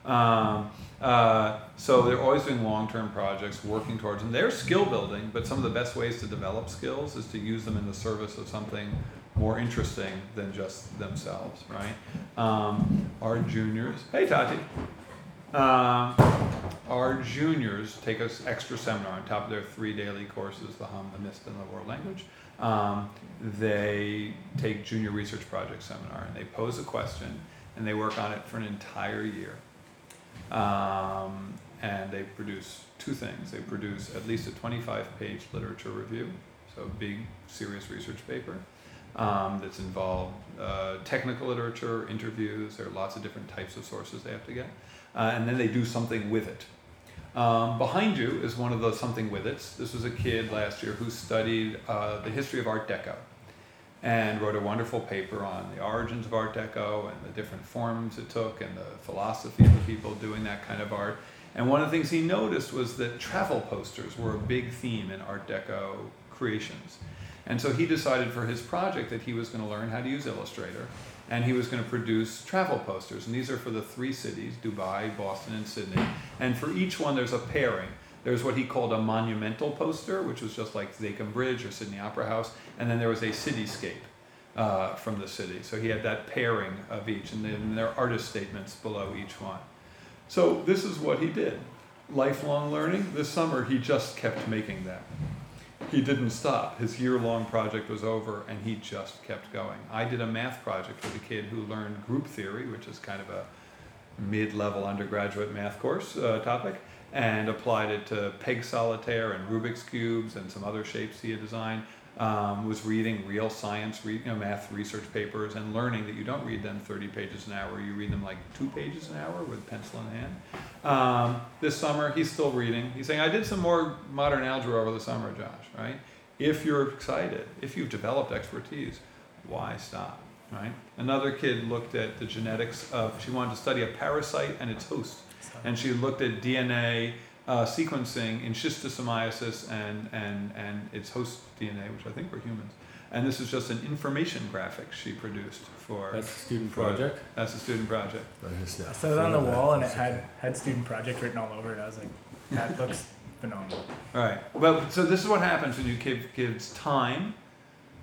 2 um, uh, so they're always doing long-term projects working towards and they're skill building but some of the best ways to develop skills is to use them in the service of something more interesting than just themselves right? Um, our juniors hey tati um, our juniors take an extra seminar on top of their three daily courses, the Hum, the MIST, and the World Language. Um, they take junior research project seminar and they pose a question and they work on it for an entire year. Um, and they produce two things. They produce at least a 25 page literature review, so a big, serious research paper um, that's involved uh, technical literature, interviews. There are lots of different types of sources they have to get uh, and then they do something with it. Um, behind you is one of those something with it. This was a kid last year who studied uh, the history of Art Deco and wrote a wonderful paper on the origins of Art Deco and the different forms it took and the philosophy of the people doing that kind of art. And one of the things he noticed was that travel posters were a big theme in Art Deco creations. And so he decided for his project that he was going to learn how to use Illustrator and he was going to produce travel posters. And these are for the three cities Dubai, Boston, and Sydney. And for each one, there's a pairing. There's what he called a monumental poster, which was just like Zakim Bridge or Sydney Opera House. And then there was a cityscape uh, from the city. So he had that pairing of each, and then there are artist statements below each one. So this is what he did. Lifelong learning. This summer, he just kept making them he didn't stop. His year long project was over and he just kept going. I did a math project with a kid who learned group theory, which is kind of a mid level undergraduate math course uh, topic, and applied it to peg solitaire and Rubik's Cubes and some other shapes he had designed um, was reading real science, you know, math research papers, and learning that you don't read them 30 pages an hour. You read them like two pages an hour with pencil in hand. Um, this summer, he's still reading. He's saying, I did some more modern algebra over the summer, Josh, right? If you're excited, if you've developed expertise, why stop, right? Another kid looked at the genetics of, she wanted to study a parasite and its host. And she looked at DNA uh, sequencing in schistosomiasis and, and, and its host DNA, which I think were humans. And this is just an information graphic she produced for. That's a student for- project. That's a student project. I just I it on the wall and it had had student project written all over it. I was like, that looks phenomenal. All right. Well, so this is what happens when you give kids time,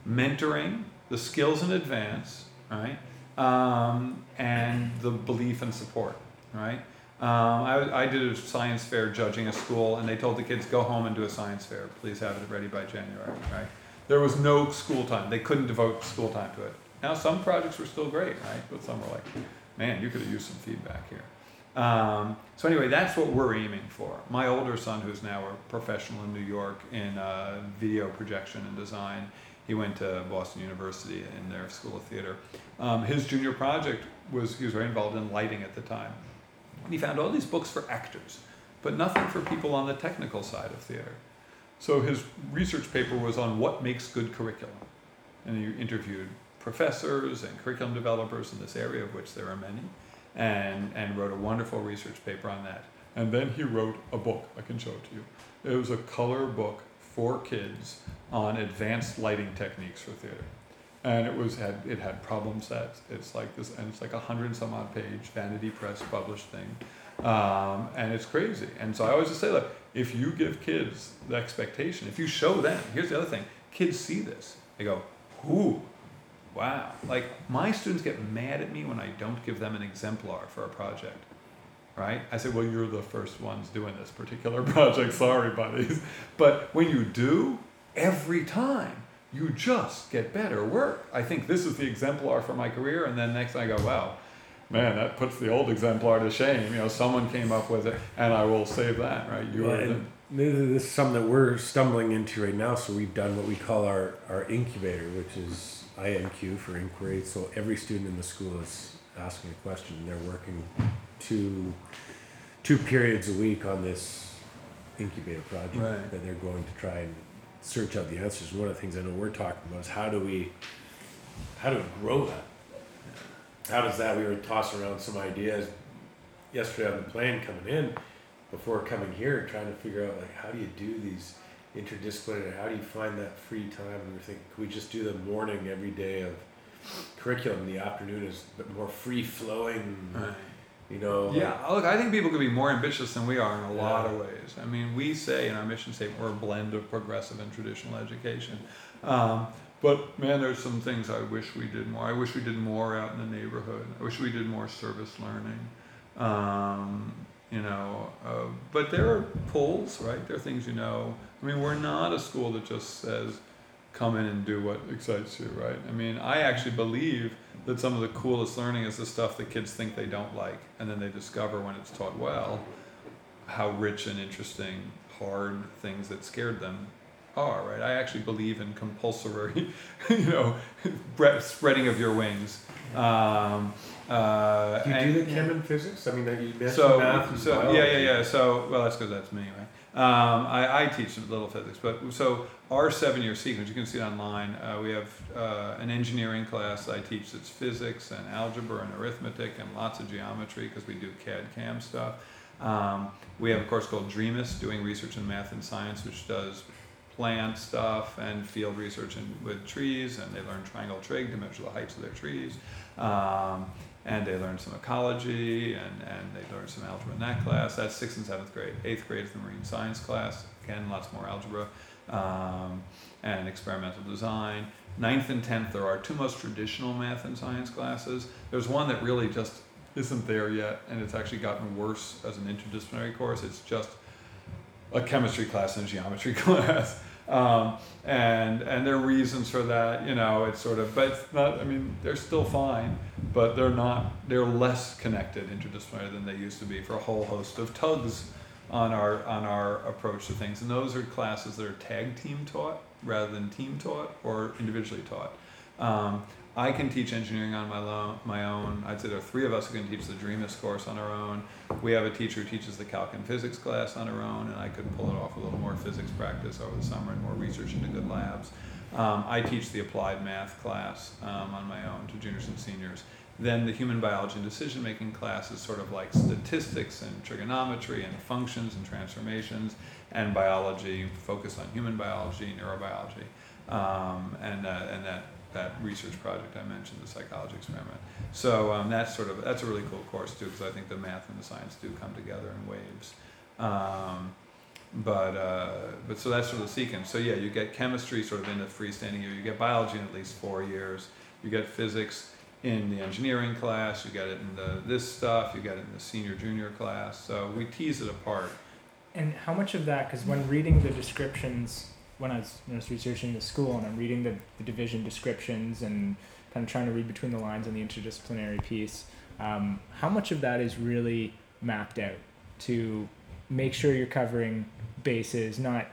mentoring, the skills in advance, right, um, and the belief and support, right. Um, I, I did a science fair judging a school, and they told the kids go home and do a science fair. Please have it ready by January, right? There was no school time. They couldn't devote school time to it. Now some projects were still great, right? But some were like, man, you could have used some feedback here. Um, so anyway, that's what we're aiming for. My older son, who's now a professional in New York in uh, video projection and design, he went to Boston University in their School of Theater. Um, his junior project was he was very involved in lighting at the time, and he found all these books for actors, but nothing for people on the technical side of theater. So his research paper was on what makes good curriculum, and he interviewed professors and curriculum developers in this area, of which there are many and, and wrote a wonderful research paper on that. And then he wrote a book. I can show it to you. It was a color book for kids on advanced lighting techniques for theater. And it was had it had problem sets. It's like this, and it's like a hundred and some odd page Vanity Press published thing, um, and it's crazy. And so I always just say, look, if you give kids the expectation, if you show them, here's the other thing: kids see this, they go, "Ooh, Wow. Like my students get mad at me when I don't give them an exemplar for a project. Right? I said, well, you're the first ones doing this particular project. Sorry, buddies. But when you do, every time you just get better work. I think this is the exemplar for my career. And then next I go, wow, man, that puts the old exemplar to shame. You know, someone came up with it and I will save that, right? You Well, are the, this is something that we're stumbling into right now. So we've done what we call our, our incubator, which is INQ for inquiry. So every student in the school is asking a question. and They're working two two periods a week on this incubator project Right. that they're going to try and search out the answers. One of the things I know we're talking about is how do we how do we grow that? How does that? We were tossing around some ideas yesterday on the plane coming in before coming here, trying to figure out like how do you do these interdisciplinary? How do you find that free time? And we were thinking, could we just do the morning every day of curriculum? The afternoon is a bit more free flowing. right. You know. like- Yeah, look, I think people could be more ambitious than we are in a lot of ways. I mean, we say in our mission statement we're a blend of progressive and traditional education. Um, but man, there's some things I wish we did more. I wish we did more out in the neighborhood. I wish we did more service learning. Um, you know, uh, but there are pulls, right? There are things you know. I mean, we're not a school that just says, come in and do what excites you, right? I mean, I actually believe that some of the coolest learning is the stuff that kids think they don't like, and then they discover when it's taught well how rich and interesting, hard things that scared them are, right? I actually believe in compulsory, you know, spreading of your wings. Um, uh, Do you and- do the chem and physics? I mean, that you mentioned so, math and so biology. yeah, yeah, yeah. So, well, that's because that's me, right? Um, I, I teach a little physics, but so our seven-year sequence, you can see it online. Uh, we have uh, an engineering class I teach that's physics and algebra and arithmetic and lots of geometry because we do CAD/CAM stuff. Um, we have a course called DREAMIS, doing research in math and science, which does plant stuff and field research in, with trees, and they learn triangle trig to measure the heights of their trees. Um, and they learn some ecology and, and they learn some algebra in that class. That's sixth and seventh grade. Eighth grade is the marine science class. Again, lots more algebra um, and experimental design. Ninth and tenth are our two most traditional math and science classes. There's one that really just isn't there yet, and it's actually gotten worse as an interdisciplinary course. It's just a chemistry class and a geometry class. Um, and and there are reasons for that, you know. It's sort of, but it's not. I mean, they're still fine, but they're not. They're less connected interdisciplinary than they used to be for a whole host of tugs on our on our approach to things. And those are classes that are tag team taught rather than team taught or individually taught. Um, I can teach engineering on my, lo- my own. I'd say there are three of us who can teach the DREAMIS course on our own. We have a teacher who teaches the calc and physics class on her own, and I could pull it off a little more physics practice over the summer and more research into good labs. Um, I teach the applied math class um, on my own to juniors and seniors. Then the human biology and decision making class is sort of like statistics and trigonometry and functions and transformations and biology, focused on human biology, neurobiology, um, and, uh, and that that research project I mentioned, the psychology experiment. So um, that's sort of that's a really cool course too, because I think the math and the science do come together in waves. Um, but uh, but so that's sort of the sequence. So yeah, you get chemistry sort of in the freestanding year. You get biology in at least four years. You get physics in the engineering class. You get it in the this stuff. You get it in the senior junior class. So we tease it apart. And how much of that? Because when reading the descriptions when I was, when I was researching the school and I'm reading the, the division descriptions and kind of trying to read between the lines on the interdisciplinary piece, um, how much of that is really mapped out to make sure you're covering bases, not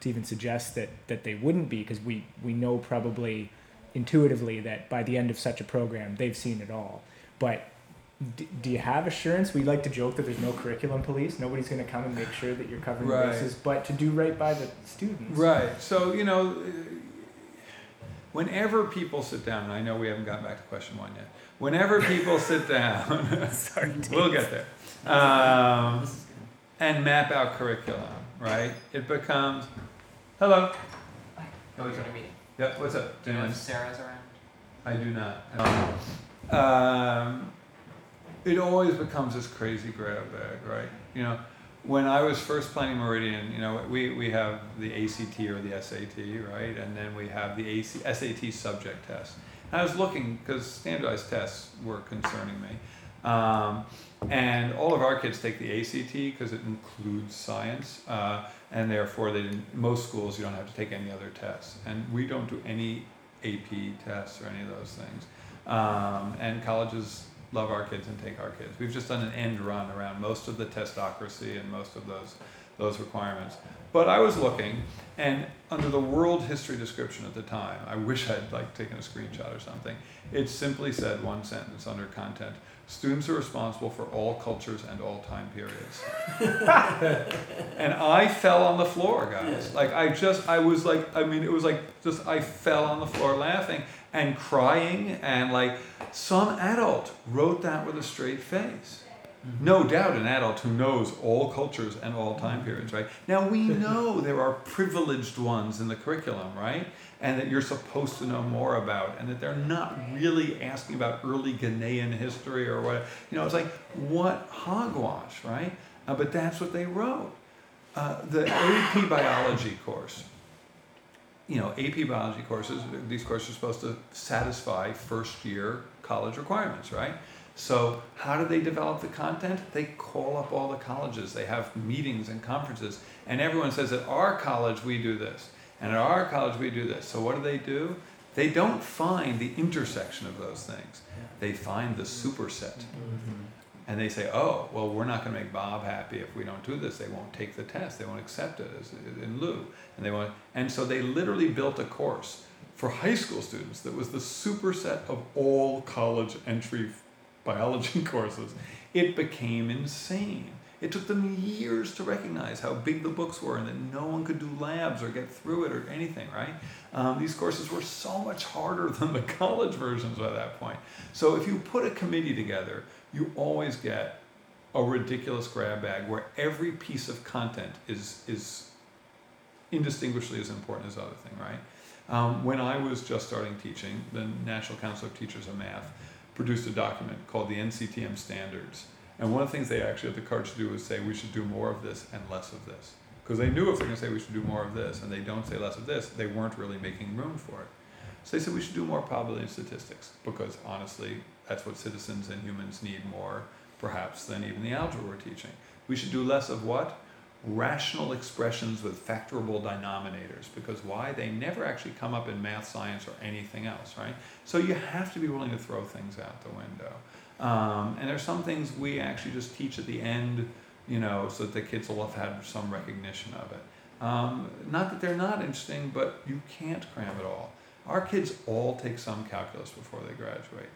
to even suggest that, that they wouldn't be, because we, we know probably intuitively that by the end of such a program, they've seen it all. But D- do you have assurance? We like to joke that there's no curriculum police. Nobody's going to come and make sure that you're covering right. bases, but to do right by the students. Right. So you know, whenever people sit down, and I know we haven't gotten back to question one yet. Whenever people sit down, Sorry, we'll get there, um, and map out curriculum. Right. It becomes, hello. Hi. Oh, what's up? Yep. What's up? Do you know if Sarah's around? I do not. Um, it always becomes this crazy grab bag, right? You know, when I was first planning Meridian, you know, we, we have the ACT or the SAT, right? And then we have the AC, SAT subject test. And I was looking because standardized tests were concerning me. Um, and all of our kids take the ACT because it includes science, uh, and therefore they didn't, most schools you don't have to take any other tests, and we don't do any AP tests or any of those things. Um, and colleges love our kids and take our kids. We've just done an end run around most of the testocracy and most of those those requirements. But I was looking, and under the world history description at the time, I wish I'd like taken a screenshot or something. It simply said one sentence under content: students are responsible for all cultures and all time periods. and I fell on the floor, guys. Like I just, I was like, I mean, it was like just I fell on the floor laughing and crying and like some adult wrote that with a straight face. Mm-hmm. No doubt an adult who knows all cultures and all time periods, right? Now we know there are privileged ones in the curriculum, right? And that you're supposed to know more about, and that they're not really asking about early Ghanaian history or what. You know, it's like, what hogwash, right? Uh, but that's what they wrote. Uh, the AP biology course you know, AP biology courses, these courses are supposed to satisfy first year college requirements, right? So, how do they develop the content? They call up all the colleges. They have meetings and conferences, and everyone says, at our college, we do this, and at our college, we do this. So, what do they do? They don't find the intersection of those things, they find the superset. Mm-hmm and they say, "Oh, well, we're not going to make Bob happy if we don't do this. They won't take the test. They won't accept it as in lieu." And they want, and so they literally built a course for high school students that was the superset of all college entry biology courses. It became insane. It took them years to recognize how big the books were and that no one could do labs or get through it or anything, right? Um, these courses were so much harder than the college versions by that point. So if you put a committee together you always get a ridiculous grab bag where every piece of content is is indistinguishably as important as other thing, right? Um, when I was just starting teaching, the National Council of Teachers of Math produced a document called the NCTM Standards. And one of the things they actually had the courage to do was say we should do more of this and less of this. Because they knew if they're going to say we should do more of this and they don't say less of this, they weren't really making room for it. So they said we should do more probability and statistics because honestly, that's what citizens and humans need more, perhaps, than even the algebra we're teaching. We should do less of what? Rational expressions with factorable denominators. Because why? They never actually come up in math, science, or anything else, right? So you have to be willing to throw things out the window. Um, and there's some things we actually just teach at the end, you know, so that the kids will have had some recognition of it. Um, not that they're not interesting, but you can't cram it all. Our kids all take some calculus before they graduate.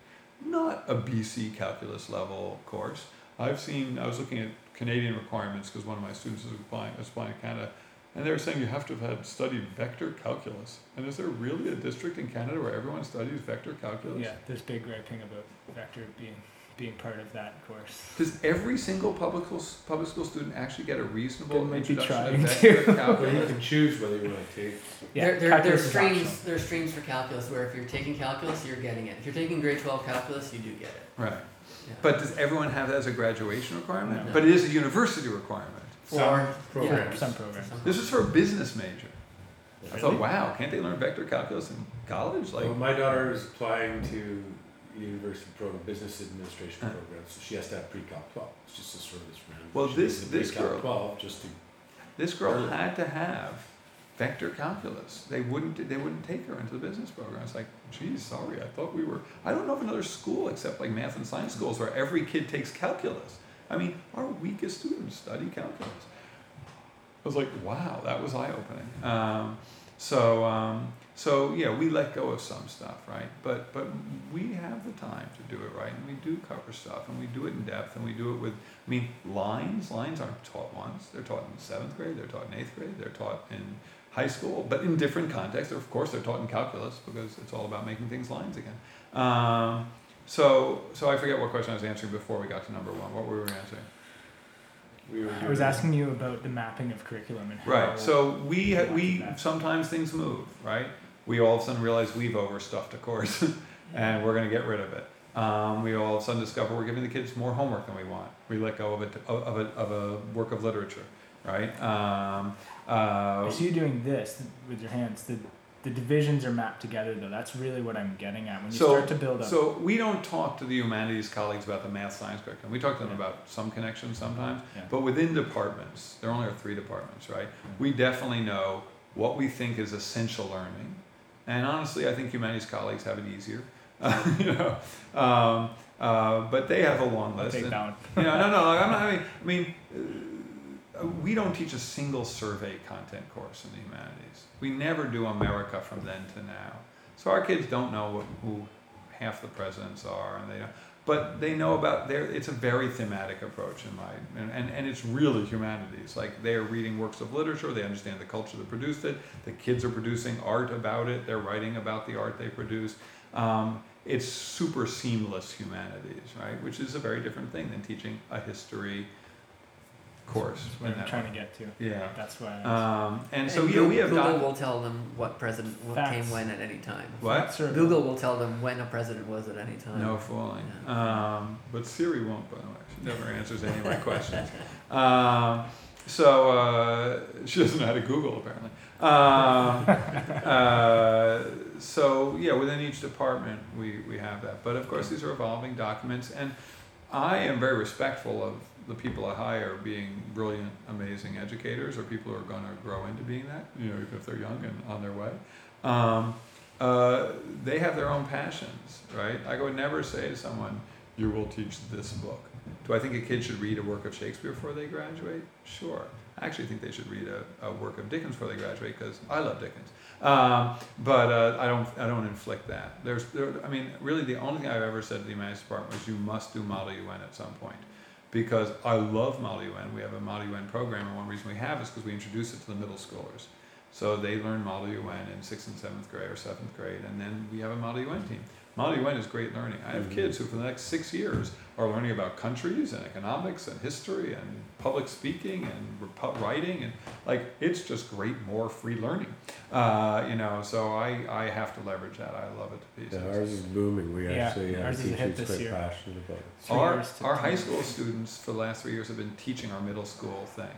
Not a BC calculus level course. I've seen, I was looking at Canadian requirements because one of my students is applying, is applying to Canada, and they were saying you have to have had studied vector calculus. And is there really a district in Canada where everyone studies vector calculus? Yeah, there's big griping about vector being being part of that course. Does every single public school, public school student actually get a reasonable They introduction to trying vector to. Well, you can choose whether you want to take. Yeah, there, there, calculus there's streams. optional. There's streams for calculus where if you're taking calculus, you're getting it. If you're taking grade 12 calculus, you do get it. Right. Yeah. But does everyone have that as a graduation requirement? No. But it is a university requirement. For- Some yeah, programs. Some programs. This is for a business major. I thought, wow, can't they learn vector calculus in college? Like, Well, my daughter is applying to university program, business administration Huh. program, so she has to have pre-calc twelve. It's just a sort of this random. Well, she this- needs a this pre-calc girl- Twelve, just to, this girl Really? had to have vector calculus. They wouldn't. They wouldn't take her into the business program. It's like, geez, sorry. I thought we were. I don't know of another school except like math and science schools where every kid takes calculus. I mean, our weakest students study calculus. I was like, wow, that was eye opening. Um, so, um, so yeah, we let go of some stuff, right? But but we have the time to do it right, and we do cover stuff, and we do it in depth, and we do it with. I mean, lines lines aren't taught once; they're taught in seventh grade, they're taught in eighth grade, they're taught in high school, but in different contexts. Of course, they're taught in calculus because it's all about making things lines again. Um, so so I forget what question I was answering before we got to number one. What were we answering? we were. I was asking you about the mapping of curriculum and how. Right. So we ha- we sometimes things move, right? We all of a sudden realize we've overstuffed a course, and we're going to get rid of it. Um, we all of a sudden discover we're giving the kids more homework than we want. We let go of it of a of a work of literature, right? Um, uh, I see you doing this with your hands. The the divisions are mapped together though. That's really what I'm getting at. When you So- start to build up. So we don't talk to the humanities colleagues about the math science curriculum. We talk to them Yeah. about some connections sometimes, Yeah. but within departments, there only are three departments, right? We definitely know what we think is essential learning, and honestly, I think humanities colleagues have it easier. you know, um, uh, but they have a long I'll list. take and- that one. you know, no, no. I'm not, I mean, I mean, we don't teach a single survey content course in the humanities. We never do America from then to now. So our kids don't know who half the presidents are, and they don't. But they know about their. It's a very thematic approach in my, and, and, and it's really humanities. Like they are reading works of literature. They understand the culture that produced it. The kids are producing art about it. They're writing about the art they produced. Um, it's super seamless humanities, right? Which is a very different thing than teaching a history course. That's what in I'm trying way. to get to. Yeah. That's why. Um, and so And yeah, we have Google doc- will tell them what president Facts. came when at any time. what? Sure. Google will tell them when a president was at any time. No fooling. Yeah. Um, but Siri won't, by the way. She never answers any of my questions. Um, so uh, she doesn't know how to Google apparently. Um, uh, so yeah, within each department we, we have that. But of course these are evolving documents, and I am very respectful of the people I hire being brilliant, amazing educators, or people who are going to grow into being that. You know, even if they're young and on their way. Um, uh, they have their own passions, right? I would never say to someone, "You will teach this book." Do I think a kid should read a work of Shakespeare before they graduate? Sure. I actually think they should read a, a work of Dickens before they graduate because I love Dickens. Um, but uh, I don't I don't inflict that. There's there, I mean really the only thing I've ever said to the humanities department was you must do Model UN at some point because I love UN. We have a UN program, and one reason we have is because we introduce it to the middle schoolers. So they learn UN in sixth and seventh grade or seventh grade, and then we have a UN team. Model UN is great learning. I have kids who, for the next six years, are learning about countries and economics and history and public speaking and repu- writing and like it's just great, more free learning. Uh, you know, so I, I have to leverage that. I love it to pieces. Yeah, ours is booming. We Yeah, actually have ours a is a teacher hit who's this quite year. passionate about it. Our our high school students for the last three years have been teaching our middle school thing.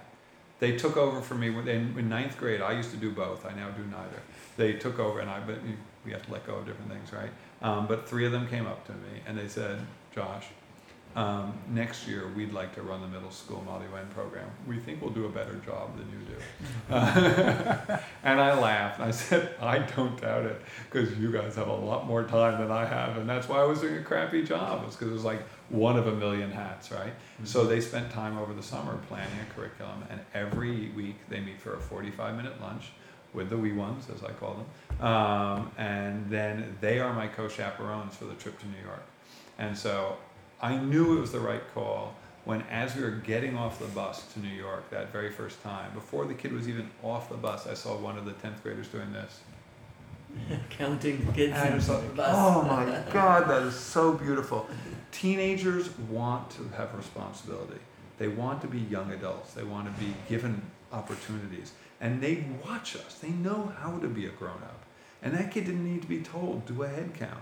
They took over for me when in, in ninth grade. I used to do both. I now do neither. They took over, and I but we have to let go of different things, right? Um, but three of them came up to me and they said, Josh, um, next year we'd like to run the middle school UN program. We think we'll do a better job than you do. Uh, and I laughed. I said, I don't doubt it because you guys have a lot more time than I have. And that's why I was doing a crappy job, was because it was like one of a million hats, right? So they spent time over the summer planning a curriculum. And every week they meet for a 45 minute lunch with the wee ones, as I call them. Um, and then they are my co chaperones for the trip to New York. And so I knew it was the right call when, as we were getting off the bus to New York that very first time, before the kid was even off the bus, I saw one of the 10th graders doing this. Counting the kids And I was the like, bus. oh my God, that is so beautiful. Teenagers want to have responsibility. They want to be young adults. They want to be given opportunities. And they watch us. They know how to be a grown up. And that kid didn't need to be told, do a head count.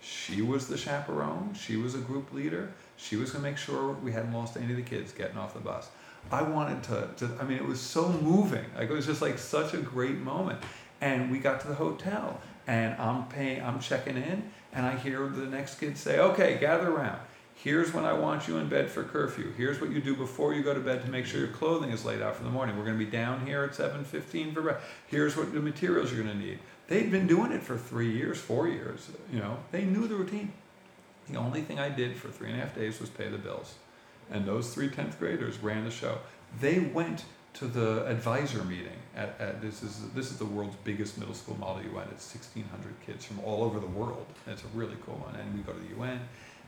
She was the chaperone. She was a group leader. She was going to make sure we hadn't lost any of the kids getting off the bus. I wanted to, to, I mean, it was so moving. Like, it was just like such a great moment. And we got to the hotel and I'm paying, I'm checking in and I hear the next kid say, okay, gather around. Here's when I want you in bed for curfew. Here's what you do before you go to bed to make sure your clothing is laid out for the morning. We're going to be down here at 7:15 for breakfast. Here's what the materials you're going to need. They'd been doing it for three years, four years. You know, they knew the routine. The only thing I did for three and a half days was pay the bills, and those three 10th graders ran the show. They went to the advisor meeting at, at this is this is the world's biggest middle school model UN. It's 1,600 kids from all over the world. It's a really cool one. And we go to the UN,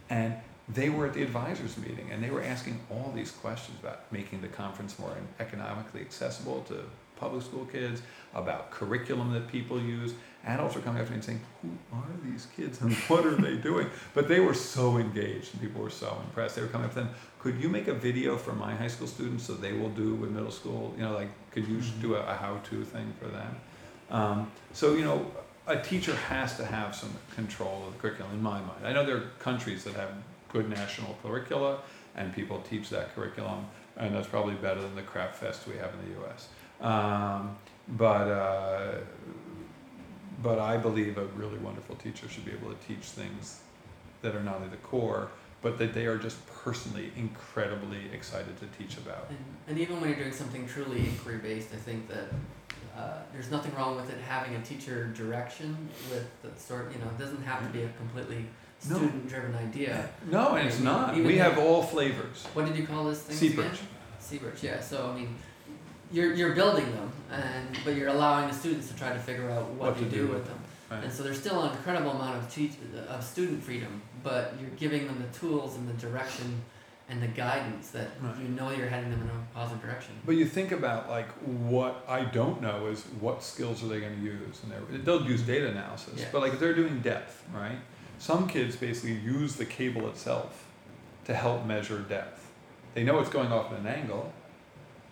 and they were at the advisors meeting and they were asking all these questions about making the conference more economically accessible to public school kids, about curriculum that people use. Adults were coming up to me and saying, Who are these kids and what are they doing? But they were so engaged and people were so impressed. They were coming up to them, Could you make a video for my high school students so they will do with middle school? You know, like, could you do a, a how to thing for them? Um, so, you know, a teacher has to have some control of the curriculum in my mind. I know there are countries that have good national curricula and people teach that curriculum, and that's probably better than the crap fest we have in the US. Um, but, uh, but I believe a really wonderful teacher should be able to teach things that are not only the core, but that they are just personally incredibly excited to teach about. And, and even when you're doing something truly inquiry based, I think that uh, there's nothing wrong with it having a teacher direction with the sort. You know, it doesn't have to be a completely No. student driven idea. No, and it's not. even We the- have all flavors. What did you call this thing? Seabirds. Seabirds, yeah. So I mean, you're you're building them, and but you're allowing the students to try to figure out what, What to do do. with them. Right. And so there's still an incredible amount of teach of student freedom, but you're giving them the tools and the direction and the guidance that Right. you know you're heading them in a positive direction. But you think about like what I don't know is what skills are they going to use, and they'll use data analysis. Yeah. But like if they're doing depth, right? Some kids basically use the cable itself to help measure depth. They know it's going off at an angle,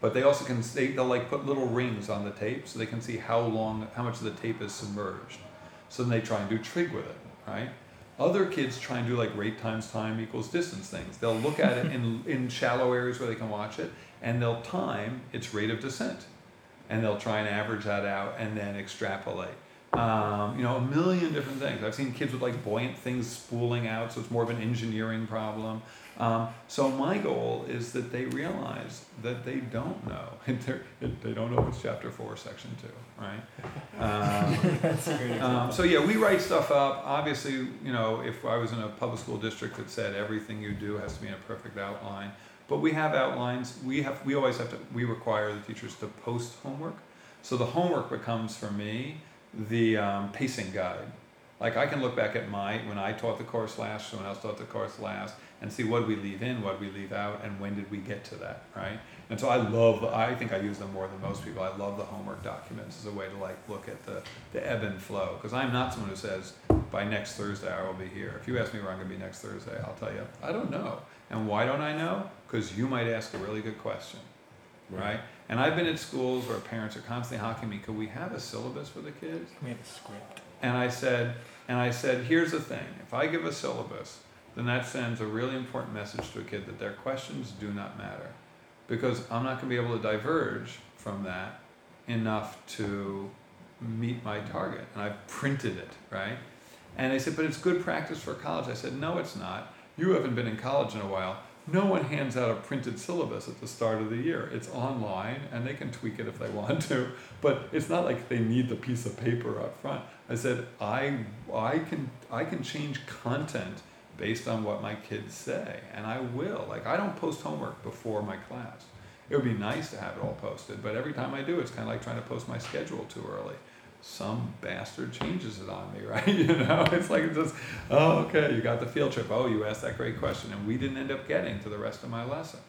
but they also can they, they'll like put little rings on the tape so they can see how long, how much of the tape is submerged. So then they try and do trig with it, right? Other kids try and do like rate times time equals distance things. They'll look at it in, in shallow areas where they can watch it, and they'll time its rate of descent. And they'll try and average that out and then extrapolate. Um, you know, a million different things. I've seen kids with like buoyant things spooling out, so it's more of an engineering problem. Um, so my goal is that they realize that they don't know. They don't know it's chapter four, section two, right? Um, um, so yeah, we write stuff up. Obviously, you know, if I was in a public school district that said everything you do has to be in a perfect outline, but we have outlines. We have, we always have to. We require the teachers to post homework. So the homework becomes for me the um, pacing guide. Like I can look back at my when I taught the course last, someone else taught the course last, and see what we leave in, what we leave out, and when did we get to that, right? And so I love. I think I use them more than most people. I love the homework documents as a way to like look at the the ebb and flow because I'm not someone who says by next Thursday I will be here. If you ask me where I'm going to be next Thursday, I'll tell you I don't know. And why don't I know? Because you might ask a really good question, right? And I've been at schools where parents are constantly hawking me, could we have a syllabus for the kids? We have a script. And I said, and I said, here's the thing: if I give a syllabus, then that sends a really important message to a kid that their questions do not matter, because I'm not going to be able to diverge from that enough to meet my target. And I printed it, right? And they said, but it's good practice for college. I said, no, it's not. You haven't been in college in a while. No one hands out a printed syllabus at the start of the year. It's online and they can tweak it if they want to, but it's not like they need the piece of paper up front. I said, I, I, can, I can change content based on what my kids say, and I will. Like, I don't post homework before my class. It would be nice to have it all posted, but every time I do, it's kind of like trying to post my schedule too early some bastard changes it on me, right? You know, it's like it's just, oh, okay, you got the field trip. Oh, you asked that great question, and we didn't end up getting to the rest of my lesson.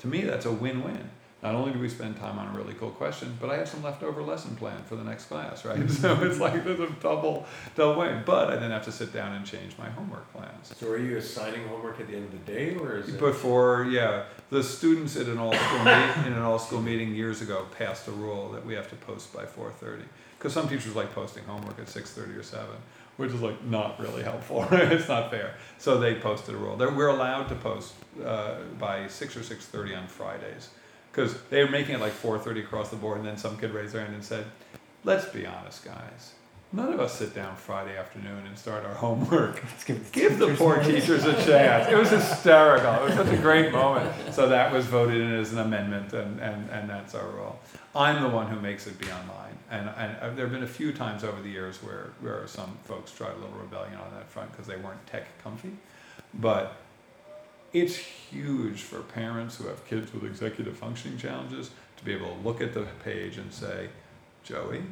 To me, that's a win-win. Not only do we spend time on a really cool question, but I have some leftover lesson plan for the next class, right? so it's like there's a double, double win. But I then have to sit down and change my homework plans. So are you assigning homework at the end of the day, or is it? Before, yeah, the students at an all-school meet, in an all-school meeting years ago passed a rule that we have to post by 4:30 because some teachers like posting homework at 6.30 or 7 which is like not really helpful it's not fair so they posted a rule They're, we're allowed to post uh, by 6 or 6.30 on fridays because they were making it like 4.30 across the board and then some kid raised their hand and said let's be honest guys None of us sit down Friday afternoon and start our homework. give, give the poor teachers a chance. It was hysterical. It was such a great moment. So that was voted in as an amendment, and, and, and that's our rule. I'm the one who makes it be online. And, and uh, there have been a few times over the years where, where some folks tried a little rebellion on that front because they weren't tech comfy. But it's huge for parents who have kids with executive functioning challenges to be able to look at the page and say, Joey,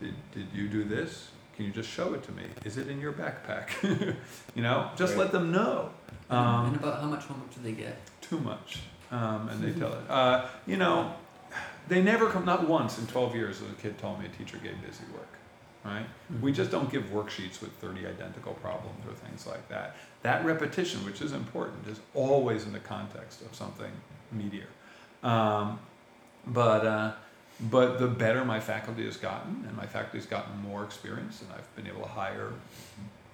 did, did you do this? Can you just show it to me? Is it in your backpack? you know, just Right. let them know. and Um, about how much homework do they get? too much, um, and they tell it. Uh, you know, they never come. Not once in 12 years has a kid told me a teacher gave busy work. Right? We just don't give worksheets with 30 identical problems or things like that. That repetition, which is important, is always in the context of something meatier. Um, but uh, but the better my faculty has gotten, and my faculty has gotten more experience, and I've been able to hire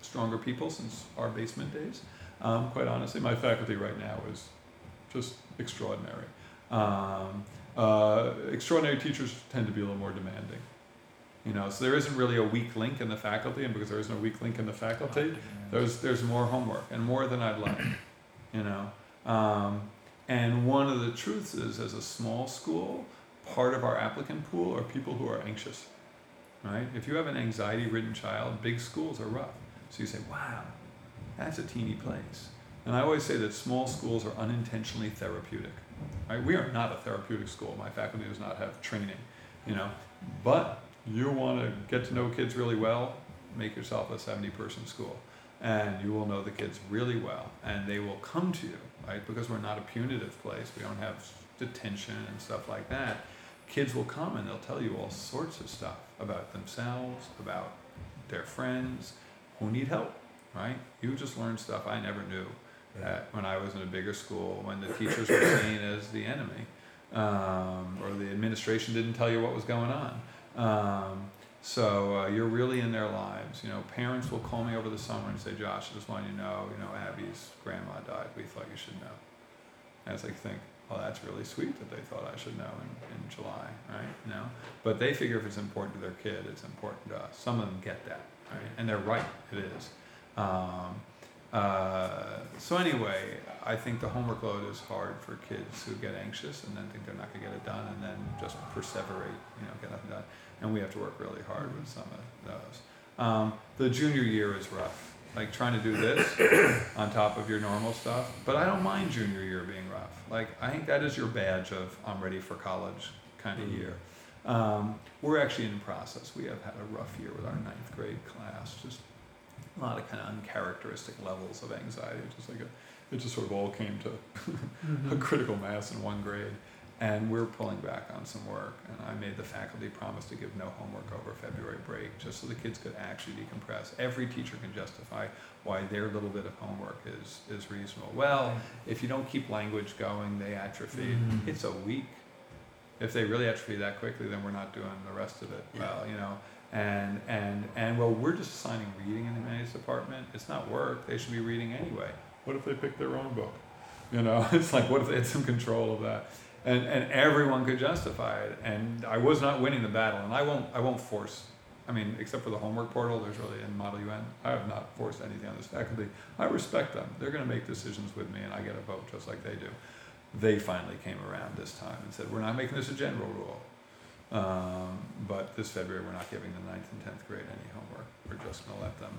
stronger people since our basement days. Um, quite honestly, my faculty right now is just extraordinary. Um, uh, extraordinary teachers tend to be a little more demanding. You know, so there isn't really a weak link in the faculty, and because there isn't a weak link in the faculty, there's there's more homework and more than I'd like. You know, um, and one of the truths is, as a small school, part of our applicant pool are people who are anxious. Right? If you have an anxiety-ridden child, big schools are rough. So you say, "Wow, that's a teeny place." And I always say that small schools are unintentionally therapeutic. Right? We are not a therapeutic school. My faculty does not have training, you know. But you want to get to know kids really well, make yourself a 70 person school. And you will know the kids really well. And they will come to you, right? Because we're not a punitive place. We don't have detention and stuff like that. Kids will come and they'll tell you all sorts of stuff about themselves, about their friends, who need help, right? You just learn stuff I never knew when I was in a bigger school, when the teachers were seen as the enemy, um, or the administration didn't tell you what was going on. Um, so uh, you're really in their lives. You know, parents will call me over the summer and say, "Josh, I just want you to know, you know, Abby's grandma died. We thought you should know." And like, think, well, that's really sweet that they thought I should know in, in July, right? You know, but they figure if it's important to their kid, it's important to us. Some of them get that, right? And they're right. It is. Um, uh, so anyway, I think the homework load is hard for kids who get anxious and then think they're not going to get it done and then just perseverate, you know, get nothing done. And we have to work really hard with some of those. Um, the junior year is rough, like trying to do this on top of your normal stuff. But I don't mind junior year being rough. Like I think that is your badge of I'm ready for college kind of year. Um, we're actually in process. We have had a rough year with our ninth grade class. Just a lot of kind of uncharacteristic levels of anxiety. Just like a, it just sort of all came to a critical mass in one grade. and we're pulling back on some work. And I made the faculty promise to give no homework over February break, just so the kids could actually decompress. Every teacher can justify why their little bit of homework is, is reasonable. Well, if you don't keep language going, they atrophy. Mhm. It's a week. If they really atrophy that quickly, then we're not doing the rest of it Yeah. well, you know. And and and well, we're just assigning reading in the humanities department. It's not work. They should be reading anyway. What if they pick their own book? You know, it's like what if they had some control of that? And and everyone could justify it. And I was not winning the battle, and I won't I won't force. I mean, except for the homework portal, there's really in Model UN. I have not forced anything on this faculty. I respect them. They're going to make decisions with me, and I get a vote just like they do. They finally came around this time and said, "We're not making this a general rule." Um, but this February, we're not giving the ninth and tenth grade any homework. We're just gonna let them.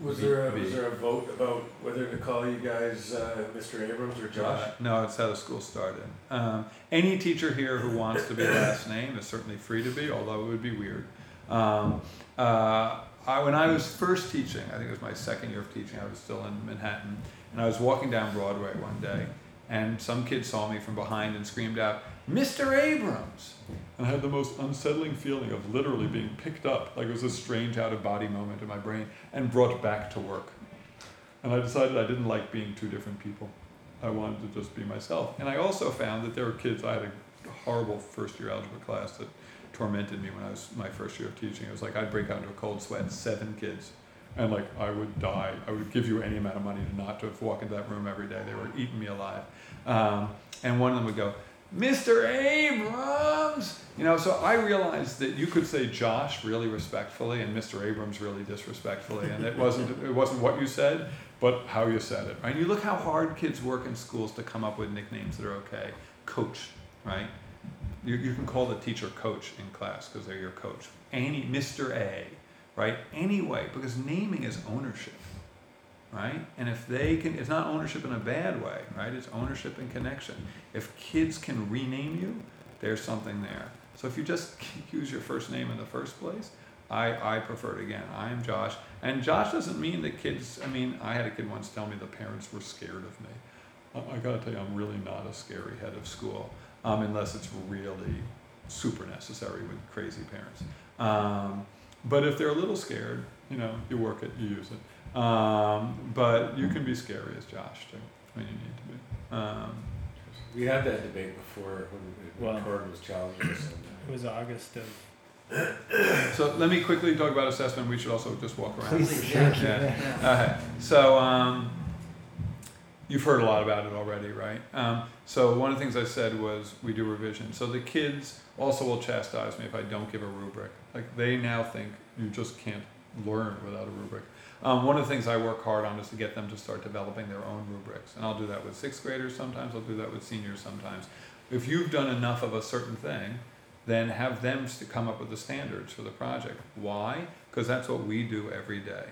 Was there a, was there a vote about whether to call you guys uh, Mr. Abrams or Josh? Uh, no, it's how the school started. Um, any teacher here who wants to be last name is certainly free to be, although it would be weird. Um, uh, I, when I was first teaching, I think it was my second year of teaching, I was still in Manhattan, and I was walking down Broadway one day, and some kid saw me from behind and screamed out, Mr. Abrams! And I had the most unsettling feeling of literally being picked up, like it was a strange out of body moment in my brain, and brought back to work. And I decided I didn't like being two different people. I wanted to just be myself. And I also found that there were kids, I had a horrible first year algebra class that tormented me when I was my first year of teaching. It was like I'd break out into a cold sweat, seven kids. And like I would die. I would give you any amount of money to not to walk into that room every day. They were eating me alive. Um, and one of them would go, Mr. Abrams! You know, so I realized that you could say Josh really respectfully and Mr. Abrams really disrespectfully. And it wasn't it wasn't what you said, but how you said it. Right? You look how hard kids work in schools to come up with nicknames that are okay. Coach, right? You, you can call the teacher coach in class because they're your coach. Any Mr. A, right? Anyway, because naming is ownership, right? And if they can, it's not ownership in a bad way, right? It's ownership and connection. If kids can rename you, there's something there. So if you just use your first name in the first place, I, I prefer it again. I am Josh. And Josh doesn't mean that kids, I mean, I had a kid once tell me the parents were scared of me. I, I gotta tell you, I'm really not a scary head of school, um, unless it's really super necessary with crazy parents. Um, but if they're a little scared, you know, you work it, you use it. Um, but you can be scary as Josh too, when you need to be. Um, We had that debate before when, when Well- Cord was challenging us. It was August of. so let me quickly talk about assessment. We should also just walk around. Please, Thank you. Yeah. Okay. So um, you've heard a lot about it already, right? Um, so one of the things I said was we do revision. So the kids also will chastise me if I don't give a rubric. Like they now think you just can't learn without a rubric. Um, one of the things I work hard on is to get them to start developing their own rubrics, and I'll do that with sixth graders sometimes. I'll do that with seniors sometimes. If you've done enough of a certain thing, then have them s- come up with the standards for the project. Why? Because that's what we do every day.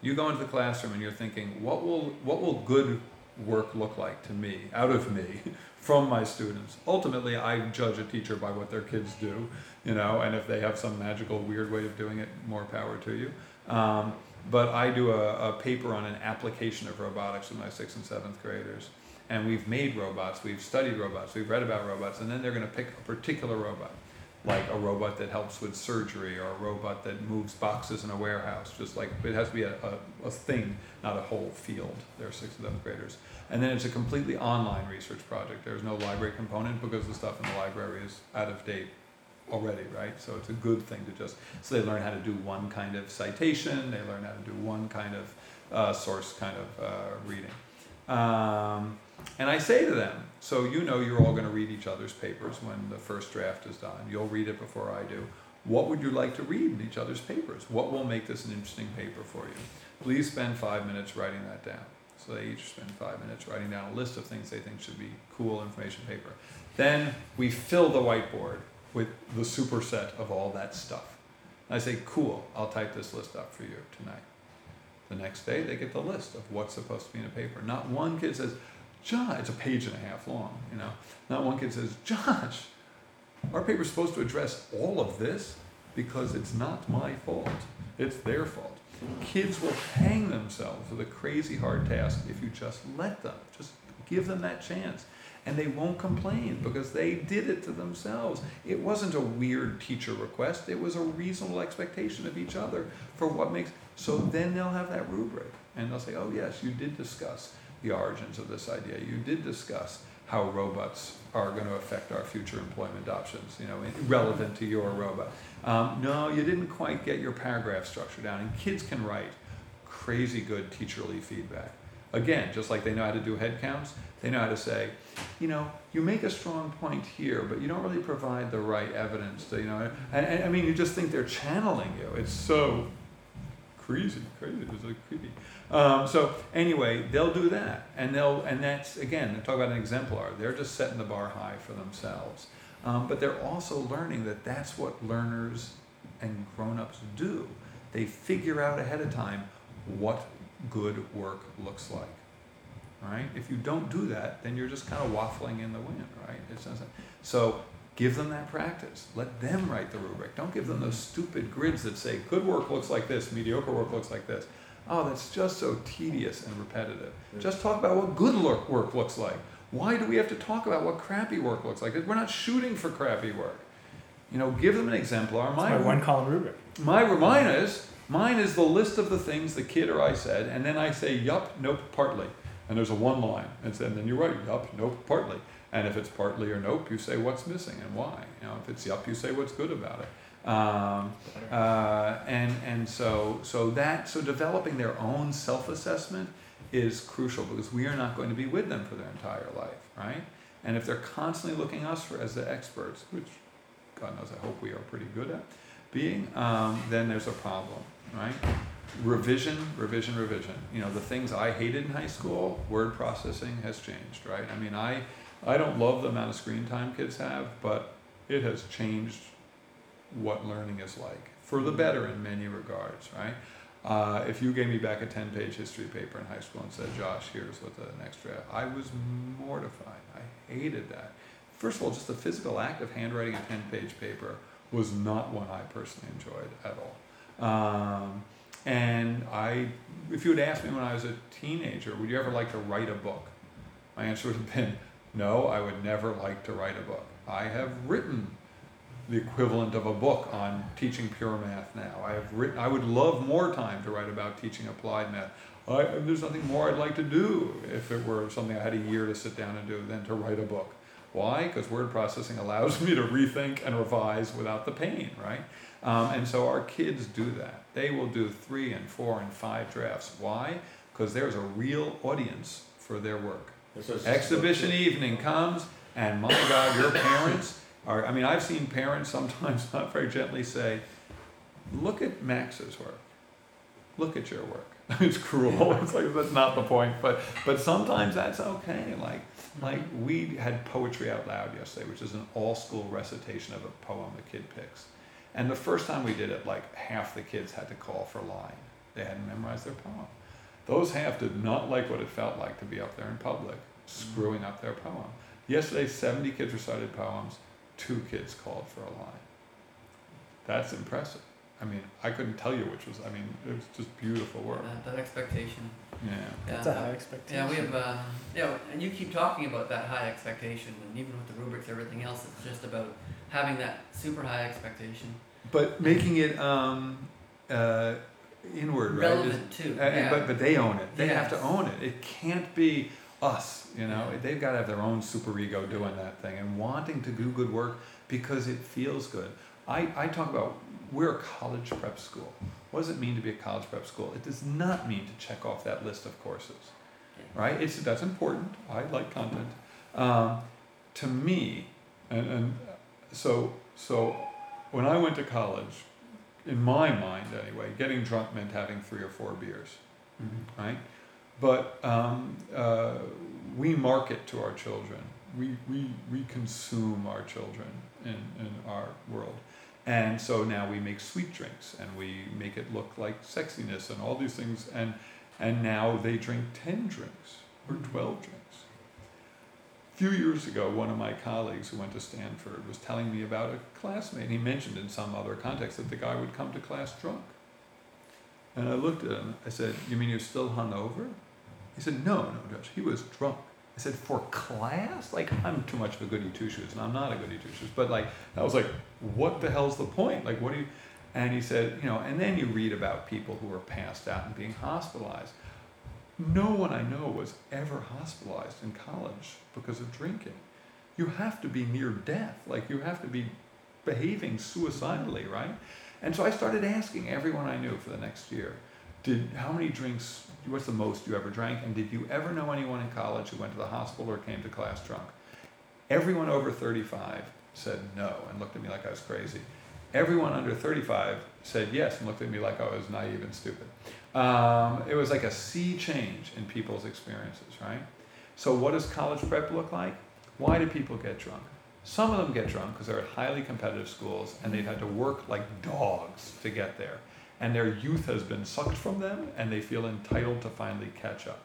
You go into the classroom and you're thinking, what will what will good work look like to me, out of me, from my students? Ultimately, I judge a teacher by what their kids do, you know, and if they have some magical weird way of doing it, more power to you. Um, but I do a, a paper on an application of robotics with my sixth and seventh graders. And we've made robots, we've studied robots, we've read about robots, and then they're going to pick a particular robot like a robot that helps with surgery or a robot that moves boxes in a warehouse. Just like it has to be a, a, a thing, not a whole field. They're sixth and seventh graders. And then it's a completely online research project. There's no library component because the stuff in the library is out of date already, right? So it's a good thing to just, so they learn how to do one kind of citation, they learn how to do one kind of uh, source kind of uh, reading. Um, and I say to them, so you know you're all going to read each other's papers when the first draft is done. You'll read it before I do. What would you like to read in each other's papers? What will make this an interesting paper for you? Please spend five minutes writing that down. So they each spend five minutes writing down a list of things they think should be cool information paper. Then we fill the whiteboard with the superset of all that stuff. And I say, cool, I'll type this list up for you tonight. The next day, they get the list of what's supposed to be in a paper. Not one kid says, Josh, it's a page and a half long, you know. Not one kid says, Josh, our paper's supposed to address all of this because it's not my fault. It's their fault. Kids will hang themselves with a crazy hard task if you just let them. Just give them that chance. And they won't complain because they did it to themselves. It wasn't a weird teacher request, it was a reasonable expectation of each other for what makes. So then they'll have that rubric and they'll say, oh, yes, you did discuss the origins of this idea. You did discuss how robots are going to affect our future employment options, you know, relevant to your robot. Um, no, you didn't quite get your paragraph structure down. And kids can write crazy good teacherly feedback. Again, just like they know how to do head counts, they know how to say, you know, you make a strong point here, but you don't really provide the right evidence to, you know, and, and I mean, you just think they're channeling you. It's so crazy, crazy, it's like creepy. Um, so anyway, they'll do that, and they'll, and that's again, talk about an exemplar. They're just setting the bar high for themselves, um, but they're also learning that that's what learners and grown-ups do. They figure out ahead of time what good work looks like. Right? If you don't do that, then you're just kind of waffling in the wind, right? It's so give them that practice. Let them write the rubric. Don't give them those stupid grids that say good work looks like this, mediocre work looks like this. Oh, that's just so tedious and repetitive. Just talk about what good work looks like. Why do we have to talk about what crappy work looks like? We're not shooting for crappy work. You know, give them an exemplar. My, my one column rubric. My mine is Mine is the list of the things the kid or I said, and then I say yup, nope, partly. And there's a one line. And then you write yup, nope, partly. And if it's partly or nope, you say what's missing and why. You know, if it's yup, you say what's good about it. Um, uh, and and so so that so developing their own self-assessment is crucial because we are not going to be with them for their entire life, right? And if they're constantly looking us for as the experts, which God knows I hope we are pretty good at being, um, then there's a problem right? Revision, revision, revision. You know, the things I hated in high school, word processing has changed, right? I mean, I, I don't love the amount of screen time kids have, but it has changed what learning is like for the better in many regards, right? Uh, if you gave me back a 10 page history paper in high school and said, Josh, here's what the next draft, I was mortified. I hated that. First of all, just the physical act of handwriting a 10 page paper was not one I personally enjoyed at all. Um, and I, if you had asked me when I was a teenager, would you ever like to write a book? My answer would have been, no, I would never like to write a book. I have written the equivalent of a book on teaching pure math now. I have written, I would love more time to write about teaching applied math. I, there's nothing more I'd like to do if it were something I had a year to sit down and do than to write a book. Why? Because word processing allows me to rethink and revise without the pain, right? Um, and so our kids do that. They will do three and four and five drafts. Why? Because there's a real audience for their work. Exhibition evening comes, and my God, your parents are. I mean, I've seen parents sometimes not very gently say, Look at Max's work. Look at your work. it's cruel. It's like that's not the point, but but sometimes that's okay. Like like we had poetry out loud yesterday, which is an all school recitation of a poem a kid picks. And the first time we did it, like half the kids had to call for line. They hadn't memorized their poem. Those half did not like what it felt like to be up there in public, screwing up their poem. Yesterday, 70 kids recited poems, two kids called for a line. That's impressive. I mean, I couldn't tell you which was, I mean, it was just beautiful work. That, that expectation. Yeah. That's a high expectation. Yeah, we have, uh, yeah, and you keep talking about that high expectation, and even with the rubrics, everything else, it's just about having that super high expectation. But making it um, uh, inward, right? Relevant too. Uh, yeah. But but they own it. They yes. have to own it. It can't be us. You know, yeah. they've got to have their own super ego doing that thing and wanting to do good work because it feels good. I, I talk about we're a college prep school. What does it mean to be a college prep school? It does not mean to check off that list of courses, right? It's that's important. I like content. Um, to me, and, and so so when I went to college, in my mind anyway, getting drunk meant having three or four beers, mm-hmm. right? But um, uh, we market to our children. We, we, we consume our children in, in our world. And so now we make sweet drinks and we make it look like sexiness and all these things. And, and now they drink 10 drinks or 12 drinks few years ago, one of my colleagues who went to Stanford was telling me about a classmate. He mentioned in some other context that the guy would come to class drunk. And I looked at him. I said, You mean you're still hungover? He said, No, no, Josh. He was drunk. I said, for class? Like, I'm too much of a goody two shoes, and I'm not a goody two shoes. But like, I was like, what the hell's the point? Like, what do you? And he said, you know, and then you read about people who are passed out and being hospitalized. No one I know was ever hospitalized in college because of drinking. You have to be near death. Like, you have to be behaving suicidally, right? And so I started asking everyone I knew for the next year, did how many drinks what's the most you ever drank and did you ever know anyone in college who went to the hospital or came to class drunk everyone over 35 said no and looked at me like i was crazy everyone under 35 said yes and looked at me like i was naive and stupid um, it was like a sea change in people's experiences right so what does college prep look like why do people get drunk some of them get drunk because they're at highly competitive schools and they've had to work like dogs to get there and their youth has been sucked from them, and they feel entitled to finally catch up,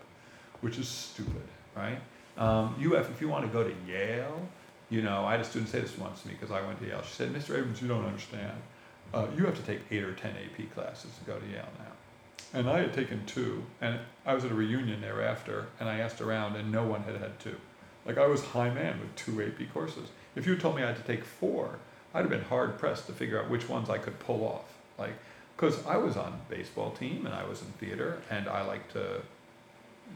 which is stupid, right? Um, have, if you want to go to Yale, you know, I had a student say this once to me because I went to Yale. She said, "Mr. Abrams, you don't understand. Uh, you have to take eight or ten AP classes to go to Yale now." And I had taken two, and I was at a reunion thereafter, and I asked around, and no one had had two. Like I was high man with two AP courses. If you told me I had to take four, I'd have been hard pressed to figure out which ones I could pull off. Like because I was on baseball team and I was in theater and I like to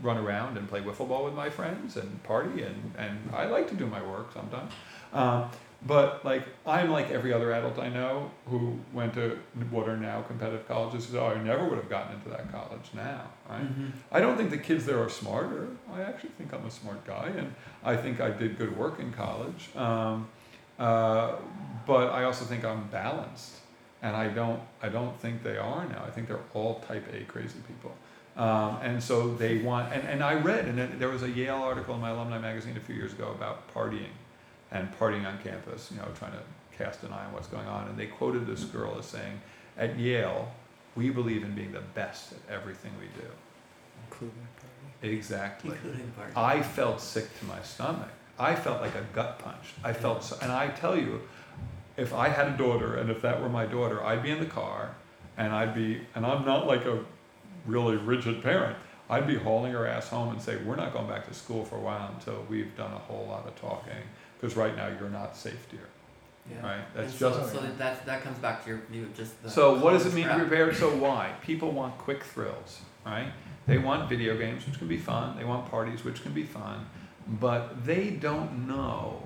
run around and play wiffle ball with my friends and party and, and I like to do my work sometimes. Um, but like I'm like every other adult I know who went to what are now competitive colleges. "Oh, I never would have gotten into that college now." Right? Mm-hmm. I don't think the kids there are smarter. I actually think I'm a smart guy, and I think I did good work in college. Um, uh, but I also think I'm balanced and I don't I don't think they are now. I think they're all type A crazy people. Um, and so they want and, and I read and there was a Yale article in my alumni magazine a few years ago about partying and partying on campus, you know, trying to cast an eye on what's going on. And they quoted this girl as saying, At Yale, we believe in being the best at everything we do. Including party. Exactly. Including party. I felt sick to my stomach. I felt like a gut punch. I felt so, and I tell you, if I had a daughter and if that were my daughter, I'd be in the car and I'd be, and I'm not like a really rigid parent. I'd be hauling her ass home and say, we're not going back to school for a while until we've done a whole lot of talking because right now you're not safe, dear. Yeah. Right. That's and just. So, so that that comes back to your view of just the. So what does it mean to be prepared? So why people want quick thrills, right? They want video games, which can be fun. They want parties, which can be fun, but they don't know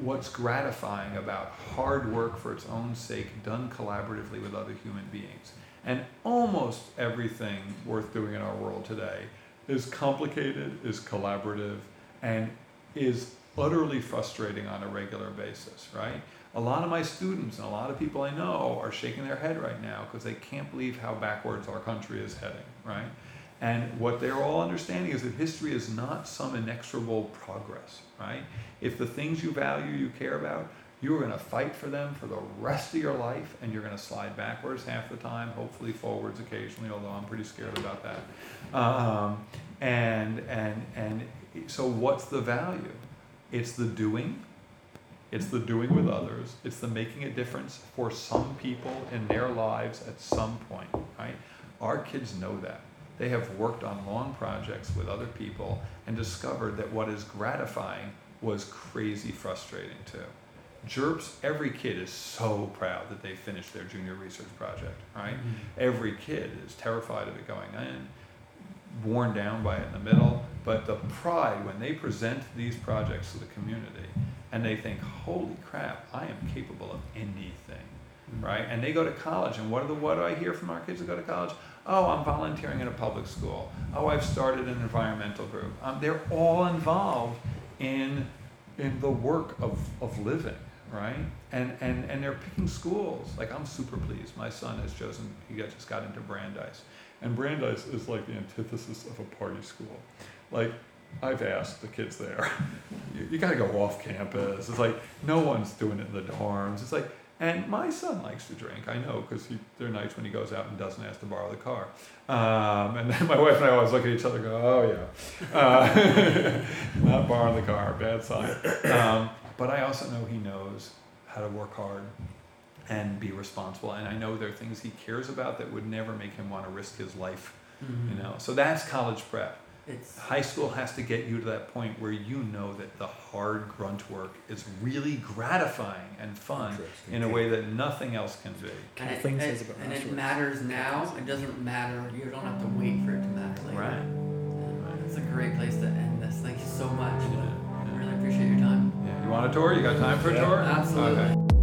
what's gratifying about hard work for its own sake done collaboratively with other human beings. And almost everything worth doing in our world today is complicated, is collaborative, and is utterly frustrating on a regular basis, right? A lot of my students and a lot of people I know are shaking their head right now because they can't believe how backwards our country is heading, right? And what they're all understanding is that history is not some inexorable progress, right? If the things you value, you care about, you're going to fight for them for the rest of your life, and you're going to slide backwards half the time, hopefully forwards occasionally, although I'm pretty scared about that. Um, and and and so, what's the value? It's the doing. It's the doing with others. It's the making a difference for some people in their lives at some point, right? Our kids know that. They have worked on long projects with other people and discovered that what is gratifying was crazy frustrating too. JERPs, every kid is so proud that they finished their junior research project, right? Mm-hmm. Every kid is terrified of it going in, worn down by it in the middle, but the pride when they present these projects to the community and they think, holy crap, I am capable of anything, mm-hmm. right? And they go to college, and what, are the, what do I hear from our kids that go to college? Oh, I'm volunteering in a public school. Oh, I've started an environmental group. Um, they're all involved in, in the work of, of living, right? And, and, and they're picking schools. Like, I'm super pleased. My son has chosen, he just got into Brandeis. And Brandeis is like the antithesis of a party school. Like, I've asked the kids there, you, you got to go off campus. It's like no one's doing it in the dorms. It's like and my son likes to drink, I know, because there are nights when he goes out and doesn't ask to borrow the car. Um, and then my wife and I always look at each other and go, oh, yeah. Uh, not borrowing the car, bad sign. Um, but I also know he knows how to work hard and be responsible. And I know there are things he cares about that would never make him want to risk his life. Mm-hmm. You know, so that's college prep. It's high school has to get you to that point where you know that the hard grunt work is really gratifying and fun in a way that nothing else can be. and it, Kathleen it- about and it matters now. It doesn't matter. You don't have to wait for it to matter later. Right. And It's a great place to end this. Thank you so much. Yeah, I really appreciate your time. Yeah. You want a tour? You got time for a Yeah. tour? Absolutely. Okay.